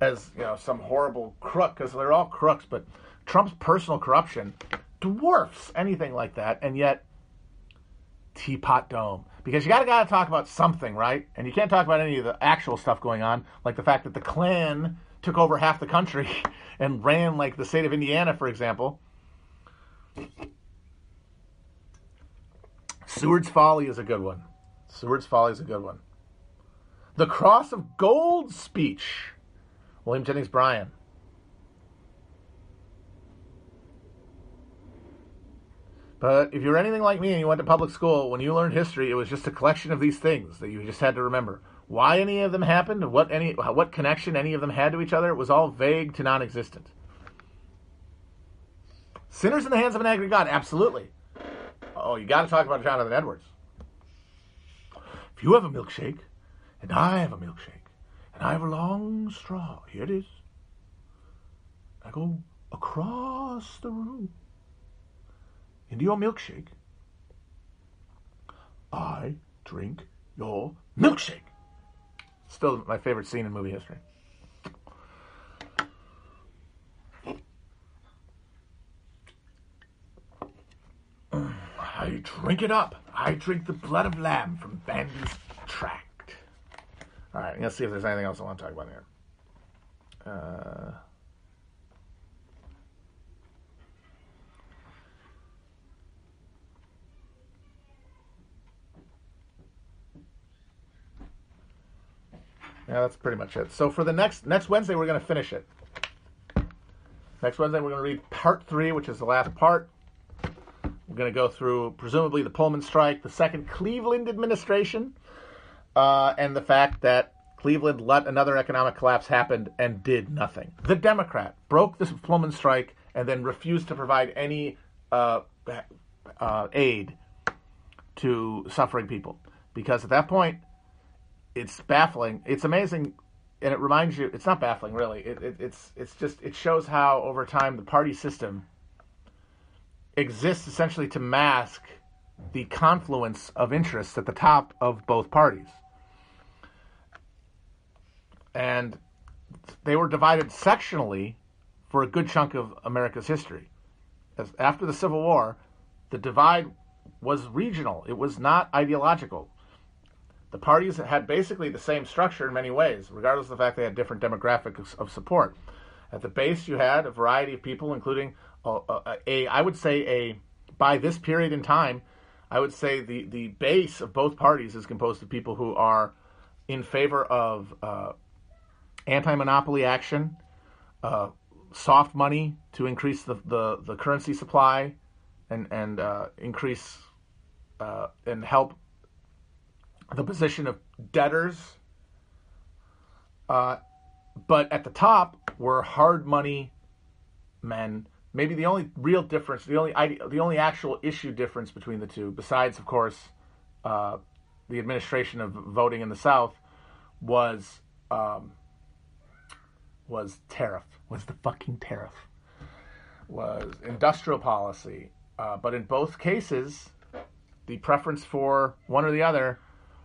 Speaker 1: as you know some horrible crook because they're all crooks, but Trump's personal corruption dwarfs anything like that, and yet Teapot Dome because you got to got to talk about something, right? And you can't talk about any of the actual stuff going on, like the fact that the Klan took over half the country and ran like the state of Indiana, for example. Seward's Folly is a good one. Seward's Folly is a good one. The Cross of Gold speech, William Jennings Bryan. But if you're anything like me and you went to public school, when you learned history, it was just a collection of these things that you just had to remember. Why any of them happened, what any what connection any of them had to each other, it was all vague to non-existent. Sinners in the hands of an angry God, absolutely. Oh, you got to talk about Jonathan Edwards. If you have a milkshake, and I have a milkshake, and I have a long straw, here it is. I go across the room into your milkshake. I drink your milkshake. Still my favorite scene in movie history. I drink it up. I drink the blood of lamb from Bandy's tract. All right, let's see if there's anything else I want to talk about here. Uh, Yeah, that's pretty much it. So for the next next Wednesday, we're going to finish it. Next Wednesday, we're going to read part three, which is the last part. We're going to go through presumably the Pullman strike, the second Cleveland administration, uh, and the fact that Cleveland let another economic collapse happen and did nothing. The Democrat broke the Pullman strike and then refused to provide any uh, uh, aid to suffering people because at that point it's baffling. It's amazing, and it reminds you. It's not baffling, really. It, it, it's it's just it shows how over time the party system exists essentially to mask the confluence of interests at the top of both parties, and they were divided sectionally for a good chunk of America's history. As after the Civil War, the divide was regional. It was not ideological the parties had basically the same structure in many ways, regardless of the fact they had different demographics of support. At the base, you had a variety of people, including a, a, a I would say a by this period in time, I would say the the base of both parties is composed of people who are in favor of uh, anti-monopoly action, uh, soft money to increase the, the, the currency supply, and and uh, increase uh, and help the position of debtors. Uh, but at the top were hard money men. Maybe the only real difference, the only the only actual issue difference between the two, besides of course uh, the administration of voting in the South, was um, was tariff, was the fucking tariff, was industrial policy. Uh, but in both cases, the preference for one or the other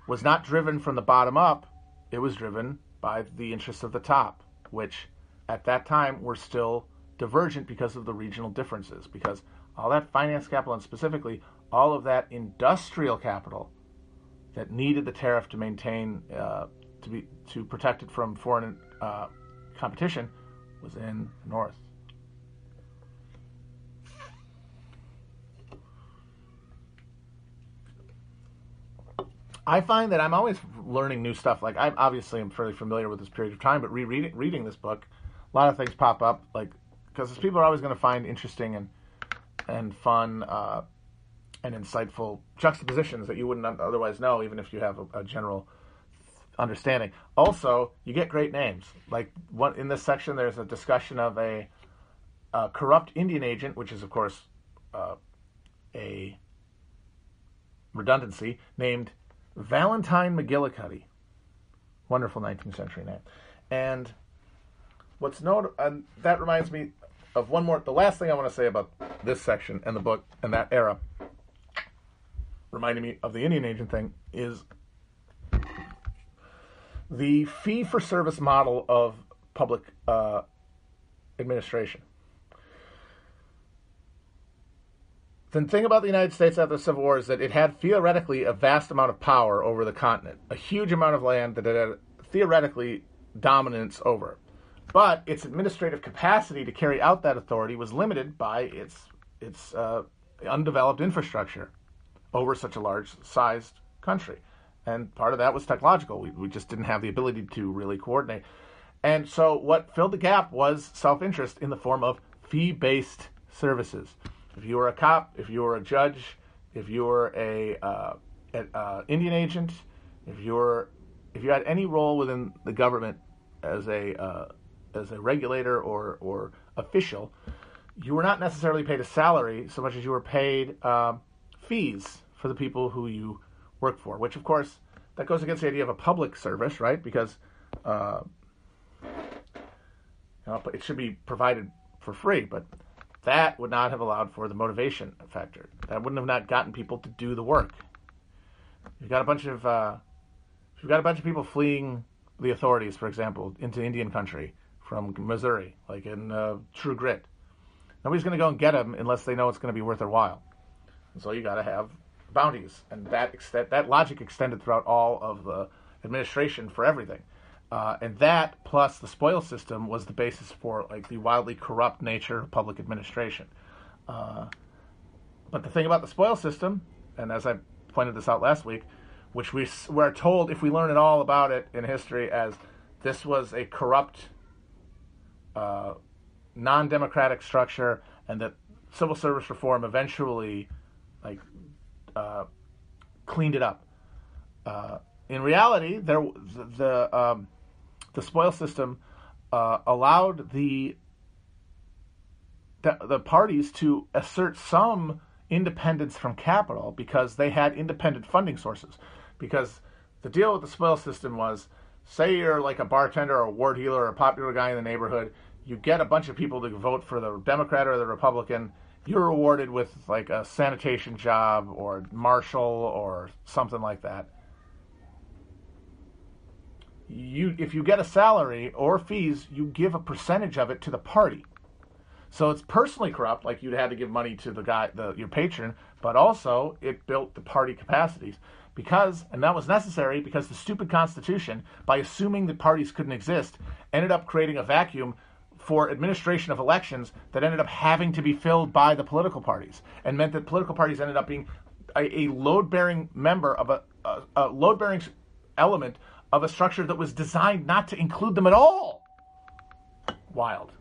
Speaker 1: was not driven from the bottom up, it was driven by the interests of the top, which at that time were still divergent because of the regional differences. Because all that finance capital, and specifically all of that industrial capital that needed the tariff to maintain, uh, to be to protect it from foreign uh, competition, was in the north. I find that I'm always learning new stuff. Like I obviously am fairly familiar with this period of time, but rereading reading this book, a lot of things pop up. Like because people are always going to find interesting and and fun uh, and insightful juxtapositions that you wouldn't otherwise know, even if you have a, a general understanding. Also, you get great names. Like one in this section, there's a discussion of a, a corrupt Indian agent, which is of course uh, a redundancy named Valentine McGillycuddy. Wonderful 19th century name. And what's noted, and that reminds me of one more, the last thing I want to say about this section and the book and that era, reminding me of the Indian agent thing, is the fee for service model of public uh, administration. The thing about the United States after the Civil War is that it had theoretically a vast amount of power over the continent, a huge amount of land that it had theoretically dominance over. But its administrative capacity to carry out that authority was limited by its its uh, undeveloped infrastructure over such a large sized country. And part of that was technological. We, we just didn't have the ability to really coordinate. And so what filled the gap was self interest in the form of fee based services. If you were a cop, if you were a judge, if you were a, uh, uh, Indian agent, if you were, if you had any role within the government as a uh, as a regulator or or official, you were not necessarily paid a salary so much as you were paid um, fees for the people who you work for. Which, of course, that goes against the idea of a public service, right? Because uh, you know, it should be provided for free, but that would not have allowed for the motivation factor. That wouldn't have not gotten people to do the work. You've got a bunch of uh, you've got a bunch of people fleeing the authorities, for example, into Indian country from Missouri, like in uh, True Grit. Nobody's going to go and get them unless they know it's going to be worth their while. And so you got to have bounties, and that extent, that logic extended throughout all of the administration for everything. Uh, and that plus the spoil system was the basis for like the wildly corrupt nature of public administration. Uh, but the thing about the spoil system, and as I pointed this out last week, which we were told if we learn at all about it in history as this was a corrupt, uh, non-democratic structure, and that civil service reform eventually, like, uh, cleaned it up. Uh, in reality, there the, the um, the spoil system uh, allowed the, the the parties to assert some independence from capital because they had independent funding sources. Because the deal with the spoil system was, say you're like a bartender or a ward heeler or a popular guy in the neighborhood, you get a bunch of people to vote for the Democrat or the Republican. You're rewarded with like a sanitation job or marshal or something like that you if you get a salary or fees, you give a percentage of it to the party. So it's personally corrupt, like you'd had to give money to the guy, the, your patron, but also it built the party capacities because, and that was necessary because the stupid Constitution, by assuming that parties couldn't exist, ended up creating a vacuum for administration of elections that ended up having to be filled by the political parties, and meant that political parties ended up being a, a load-bearing member of a, a, a load-bearing element of a structure that was designed not to include them at all. Wild.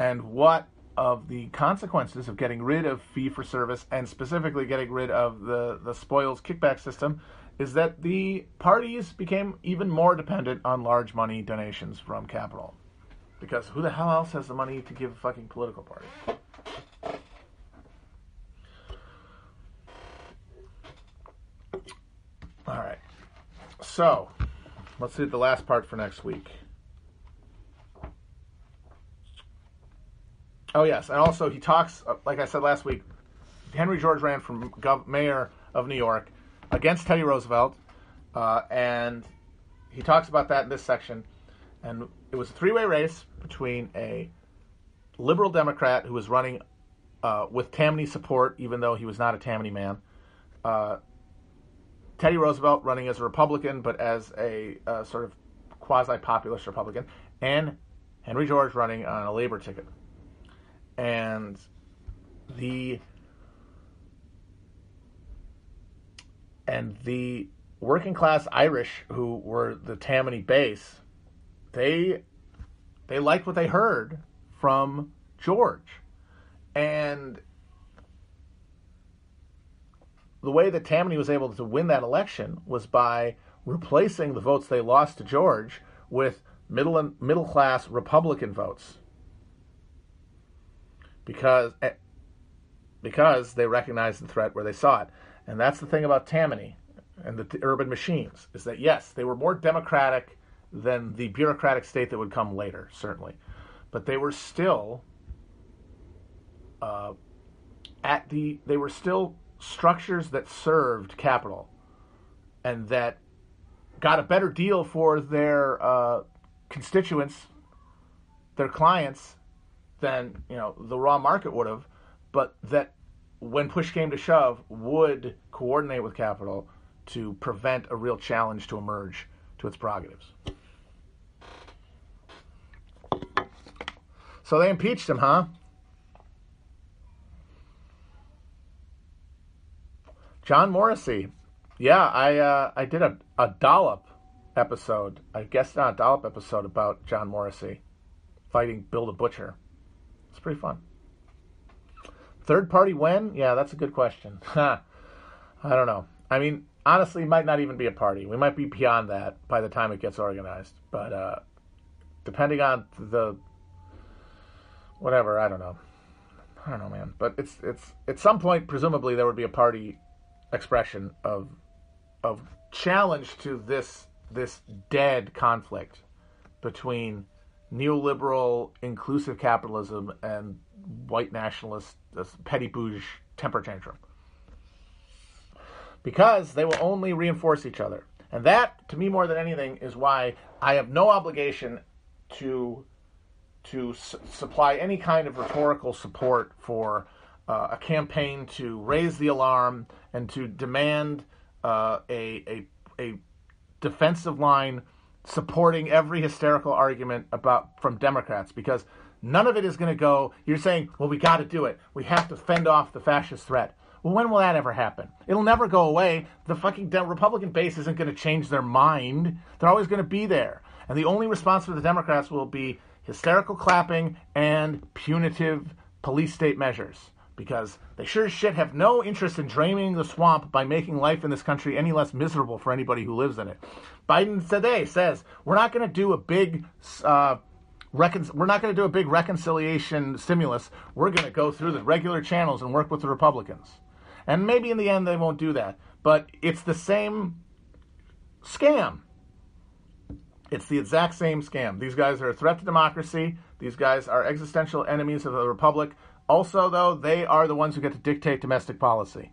Speaker 1: And what of the consequences of getting rid of fee for service and specifically getting rid of the, the spoils kickback system is that the parties became even more dependent on large money donations from capital. Because who the hell else has the money to give a fucking political party? All right. So, let's see the last part for next week. Oh yes, and also he talks, uh, like I said last week, Henry George ran for gov- mayor of New York against Teddy Roosevelt, uh, and he talks about that in this section. And it was a three-way race between a liberal Democrat who was running uh, with Tammany support, even though he was not a Tammany man. Uh, Teddy Roosevelt running as a Republican, but as a uh, sort of quasi-populist Republican, and Henry George running on a labor ticket. And the and the working class Irish who were the Tammany base, they they liked what they heard from George. And the way that Tammany was able to win that election was by replacing the votes they lost to George with middle and middle class Republican votes. Because eh, because they recognized the threat where they saw it. And that's the thing about Tammany and the, the urban machines is that yes, they were more democratic than the bureaucratic state that would come later, certainly, but they were still uh, at the they were still structures that served capital and that got a better deal for their uh, constituents, their clients, than you know the raw market would have, but that when push came to shove, would coordinate with capital to prevent a real challenge to emerge to its prerogatives. So they impeached him, huh? John Morrissey. Yeah, I uh, I did a, a dollop episode. I guess not a dollop episode about John Morrissey fighting Bill the Butcher. It's pretty fun. Third party when? Yeah, that's a good question. I don't know. I mean, honestly, might not even be a party. We might be beyond that by the time it gets organized. But uh, depending on the whatever, I don't know. I don't know, man. But it's it's at some point, presumably, there would be a party expression of of challenge to this this dead conflict between neoliberal inclusive capitalism and white nationalist petty bourgeois temper tantrum. Because they will only reinforce each other. And that to me more than anything is why i have no obligation to to su- supply any kind of rhetorical support for uh, a campaign to raise the alarm and to demand uh, a, a, a defensive line supporting every hysterical argument about from Democrats because none of it is going to go. You're saying, well, we got to do it. We have to fend off the fascist threat. Well, when will that ever happen? It'll never go away. The fucking Republican base isn't going to change their mind. They're always going to be there. And the only response for the Democrats will be hysterical clapping and punitive police state measures because they sure as shit have no interest in draining the swamp by making life in this country any less miserable for anybody who lives in it. Biden today says we're not going to do a big. Uh, recon- we're not going to do a big reconciliation stimulus. We're going to go through the regular channels and work with the Republicans. And maybe in the end they won't do that. But it's the same scam. It's the exact same scam. These guys are a threat to democracy. These guys are existential enemies of the republic. Also, though, they are the ones who get to dictate domestic policy.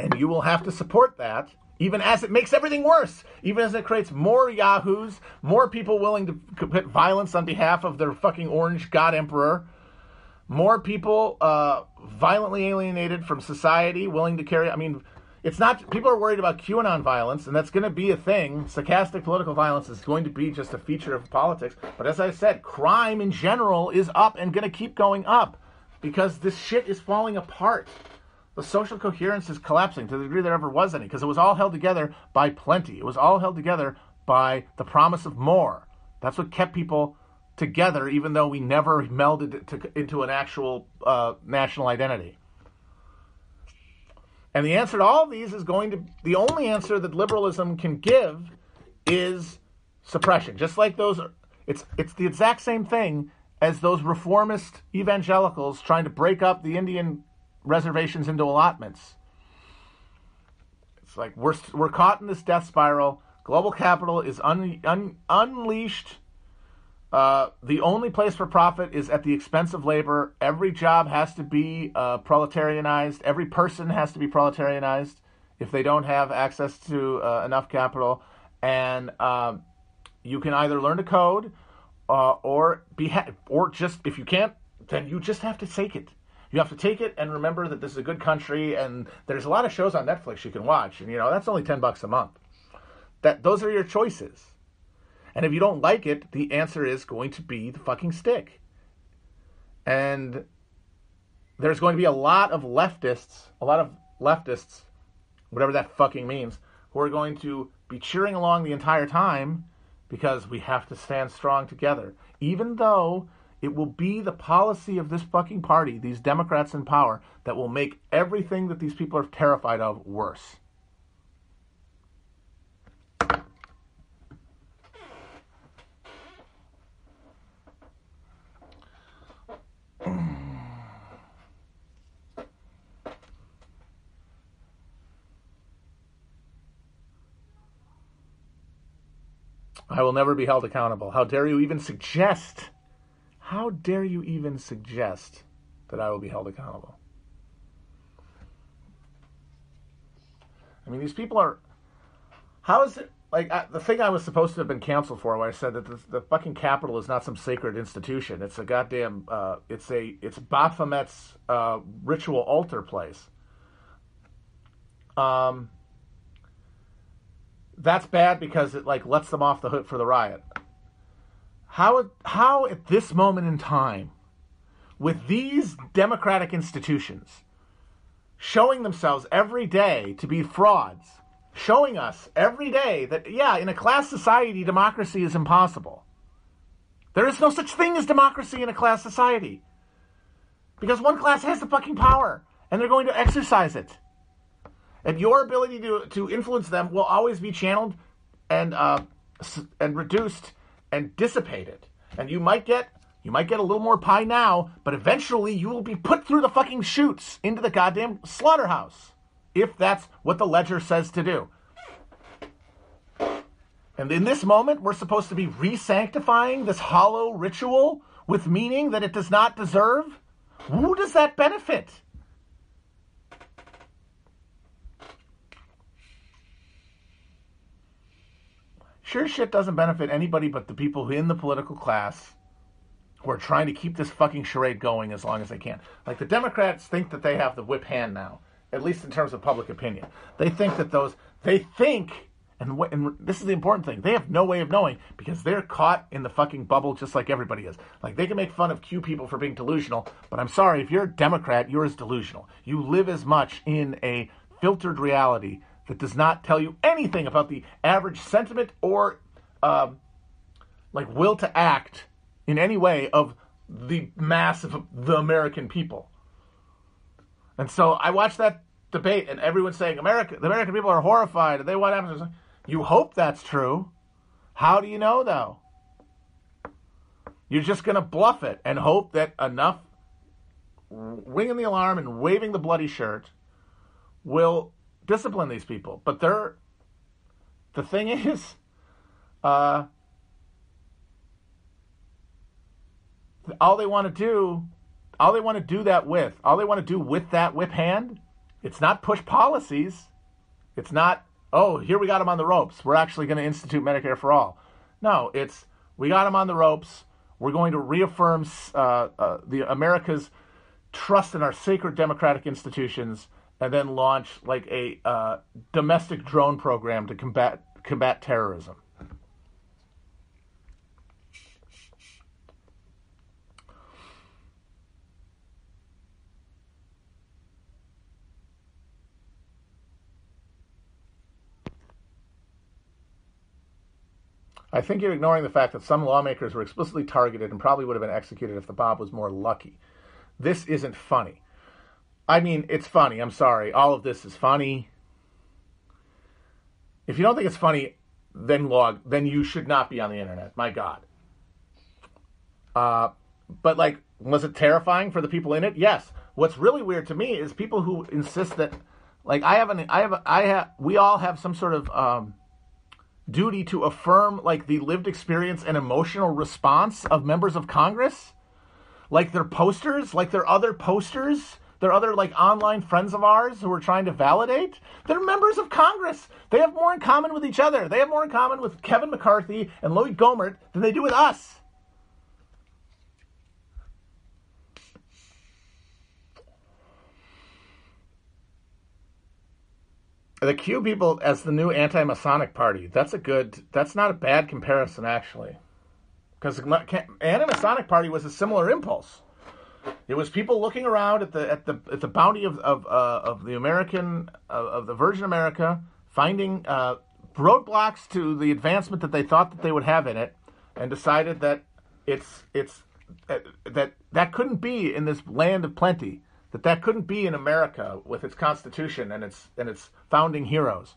Speaker 1: And you will have to support that, even as it makes everything worse, even as it creates more yahoos, more people willing to commit violence on behalf of their fucking orange god emperor, more people uh, violently alienated from society, willing to carry. I mean, it's not people are worried about QAnon violence, and that's going to be a thing. Stochastic political violence is going to be just a feature of politics. But as I said, crime in general is up and going to keep going up because this shit is falling apart. The social coherence is collapsing to the degree there ever was any because it was all held together by plenty. It was all held together by the promise of more. That's what kept people together, even though we never melded it to, into an actual uh, national identity. And the answer to all of these is going to the only answer that liberalism can give is suppression. Just like those it's it's the exact same thing as those reformist evangelicals trying to break up the Indian reservations into allotments. It's like we're we're caught in this death spiral. Global capital is un, un, unleashed. Uh, the only place for profit is at the expense of labor. Every job has to be uh, proletarianized. Every person has to be proletarianized if they don't have access to uh, enough capital. And um, you can either learn to code uh, or be ha- or just if you can't, then you just have to take it. You have to take it and remember that this is a good country, and there's a lot of shows on Netflix you can watch, and you know that's only ten bucks a month. That those are your choices, and if you don't like it, the answer is going to be the fucking stick. And there's going to be a lot of leftists, a lot of leftists, whatever that fucking means, who are going to be cheering along the entire time because we have to stand strong together, even though it will be the policy of this fucking party, these Democrats in power, that will make everything that these people are terrified of worse. I will never be held accountable. How dare you even suggest? How dare you even suggest that I will be held accountable? I mean, these people are. How is it? Like, I, the thing I was supposed to have been canceled for, where I said that the, the fucking Capitol is not some sacred institution. It's a goddamn. Uh, it's a. It's Baphomet's uh, ritual altar place. Um that's bad because it like lets them off the hook for the riot. How how at this moment in time, with these democratic institutions showing themselves every day to be frauds, showing us every day that yeah, in a class society, democracy is impossible. There is no such thing as democracy in a class society. Because one class has the fucking power, and they're going to exercise it and your ability to to influence them will always be channeled and uh, and reduced and dissipate it. And you might get you might get a little more pie now, but eventually you will be put through the fucking chutes into the goddamn slaughterhouse if that's what the ledger says to do. And in this moment, we're supposed to be re-sanctifying this hollow ritual with meaning that it does not deserve. Who does that benefit? Sure shit doesn't benefit anybody but the people in the political class who are trying to keep this fucking charade going as long as they can. Like the Democrats think that they have the whip hand now, at least in terms of public opinion. They think that those, they think, and, and this is the important thing, they have no way of knowing because they're caught in the fucking bubble just like everybody is. Like they can make fun of Q people for being delusional, but I'm sorry, if you're a Democrat, you're as delusional. You live as much in a filtered reality that does not tell you anything about the average sentiment or uh, like will to act in any way of the mass of the American people. And so I watched that debate, and everyone's saying America, the American people are horrified, and they want happens. You hope that's true. How do you know though? You're just going to bluff it and hope that enough ringing the alarm and waving the bloody shirt will discipline these people. But they're the thing is, uh, all they want to do, all they want to do that with, all they want to do with that whip hand, it's not push policies. It's not, oh, here we got them on the ropes. We're actually going to institute Medicare for all. No, it's we got them on the ropes. We're going to reaffirm uh, uh, the America's trust in our sacred democratic institutions and then launch like a uh, domestic drone program to combat combat terrorism. I think you're ignoring the fact that some lawmakers were explicitly targeted and probably would have been executed if the Bob was more lucky. This isn't funny I mean, it's funny. I'm sorry. All of this is funny. If you don't think it's funny, then log. Then you should not be on the internet. My God. Uh, but like, was it terrifying for the people in it? Yes. What's really weird to me is people who insist that, like, I have an, I have, I have, we all have some sort of um, duty to affirm like the lived experience and emotional response of members of Congress, like their posters, like their other posters they're other like online friends of ours who are trying to validate. They're members of Congress. They have more in common with each other. They have more in common with Kevin McCarthy and Louie Gohmert than they do with us. The Q people as the new anti-Masonic party. That's a good. That's not a bad comparison, actually, because anti-Masonic party was a similar impulse. It was people looking around at the at the at the bounty of of, uh, of the American uh, of the Virgin America, finding uh, roadblocks to the advancement that they thought that they would have in it, and decided that it's it's uh, that that couldn't be in this land of plenty. That that couldn't be in America with its constitution and its and its founding heroes.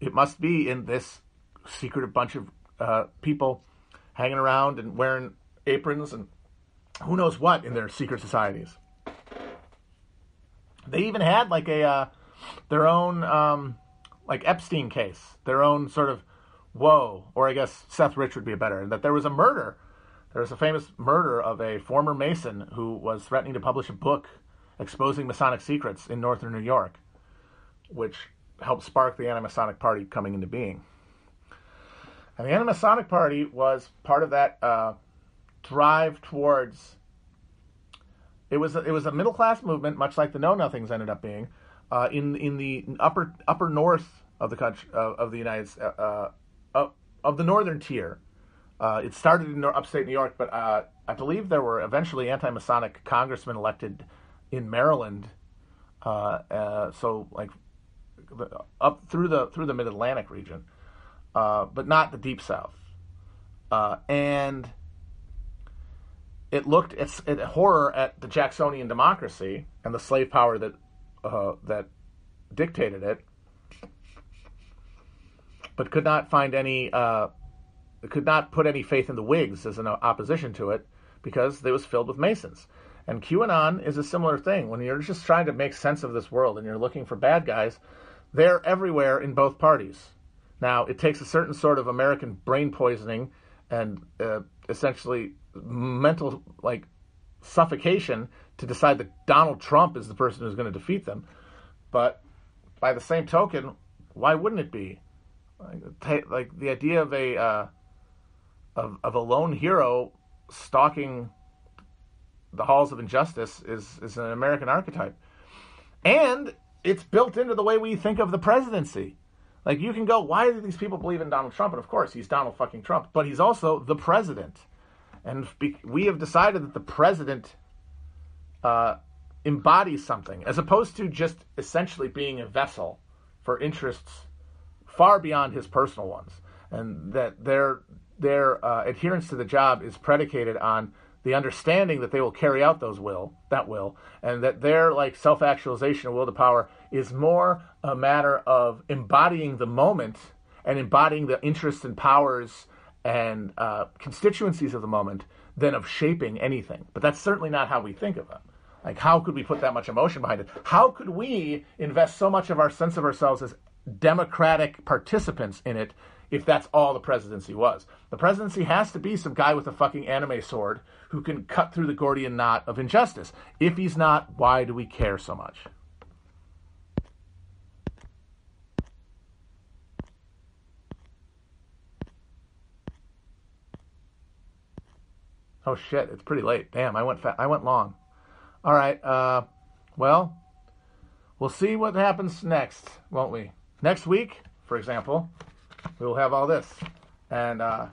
Speaker 1: It must be in this secretive bunch of uh, people hanging around and wearing aprons and who knows what in their secret societies. They even had like a uh, their own um, like Epstein case, their own sort of whoa, or I guess Seth Rich would be a better. That there was a murder, there was a famous murder of a former Mason who was threatening to publish a book exposing Masonic secrets in northern New York, which helped spark the anti-Masonic Party coming into being. And the anti-Masonic Party was part of that uh, drive towards it was a, it was a middle class movement, much like the Know Nothings ended up being, uh, in in the upper upper north of the country uh, of the United uh, uh of the northern tier. Uh, it started in upstate New York, but uh, I believe there were eventually anti-Masonic congressmen elected in Maryland. so like up through the through the Mid Atlantic region, but not the Deep South, and it looked at, at horror at the Jacksonian democracy and the slave power that uh, that dictated it, but could not find any uh, could not put any faith in the Whigs as an opposition to it because it was filled with Masons. And QAnon is a similar thing. When you're just trying to make sense of this world and you're looking for bad guys, they're everywhere in both parties. Now, it takes a certain sort of American brain poisoning and uh, essentially mental like suffocation to decide that Donald Trump is the person who's going to defeat them. But by the same token, why wouldn't it be? Like, like the idea of a uh, of, of a lone hero stalking the halls of injustice is is an American archetype, and it's built into the way we think of the presidency. Like you can go, why do these people believe in Donald Trump? And of course, he's Donald fucking Trump, but he's also the president. And we have decided that the president uh, embodies something, as opposed to just essentially being a vessel for interests far beyond his personal ones, and that their their uh, adherence to the job is predicated on the understanding that they will carry out those will that will, and that their like self actualization and will to power is more a matter of embodying the moment and embodying the interests and powers and uh, constituencies of the moment than of shaping anything. But that's certainly not how we think of them. Like, how could we put that much emotion behind it? How could we invest so much of our sense of ourselves as democratic participants in it if that's all the presidency was? The presidency has to be some guy with a fucking anime sword who can cut through the Gordian knot of injustice. If he's not, why do we care so much? Oh shit, it's pretty late. Damn, I went fa- I went long. All right. Uh, well, we'll see what happens next, won't we? Next week, for example, we will have all this. And uh,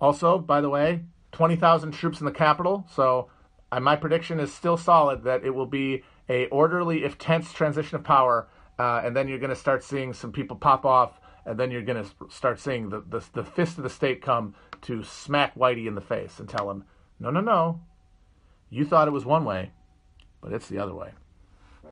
Speaker 1: also, by the way, 20,000 troops in the capital. So uh, my prediction is still solid that it will be a orderly, if tense, transition of power. Uh, and then you're going to start seeing some people pop off, and then you're going to start seeing the, the, the fist of the state come to smack Whitey in the face and tell him, no, no, no, you thought it was one way, but it's the other way.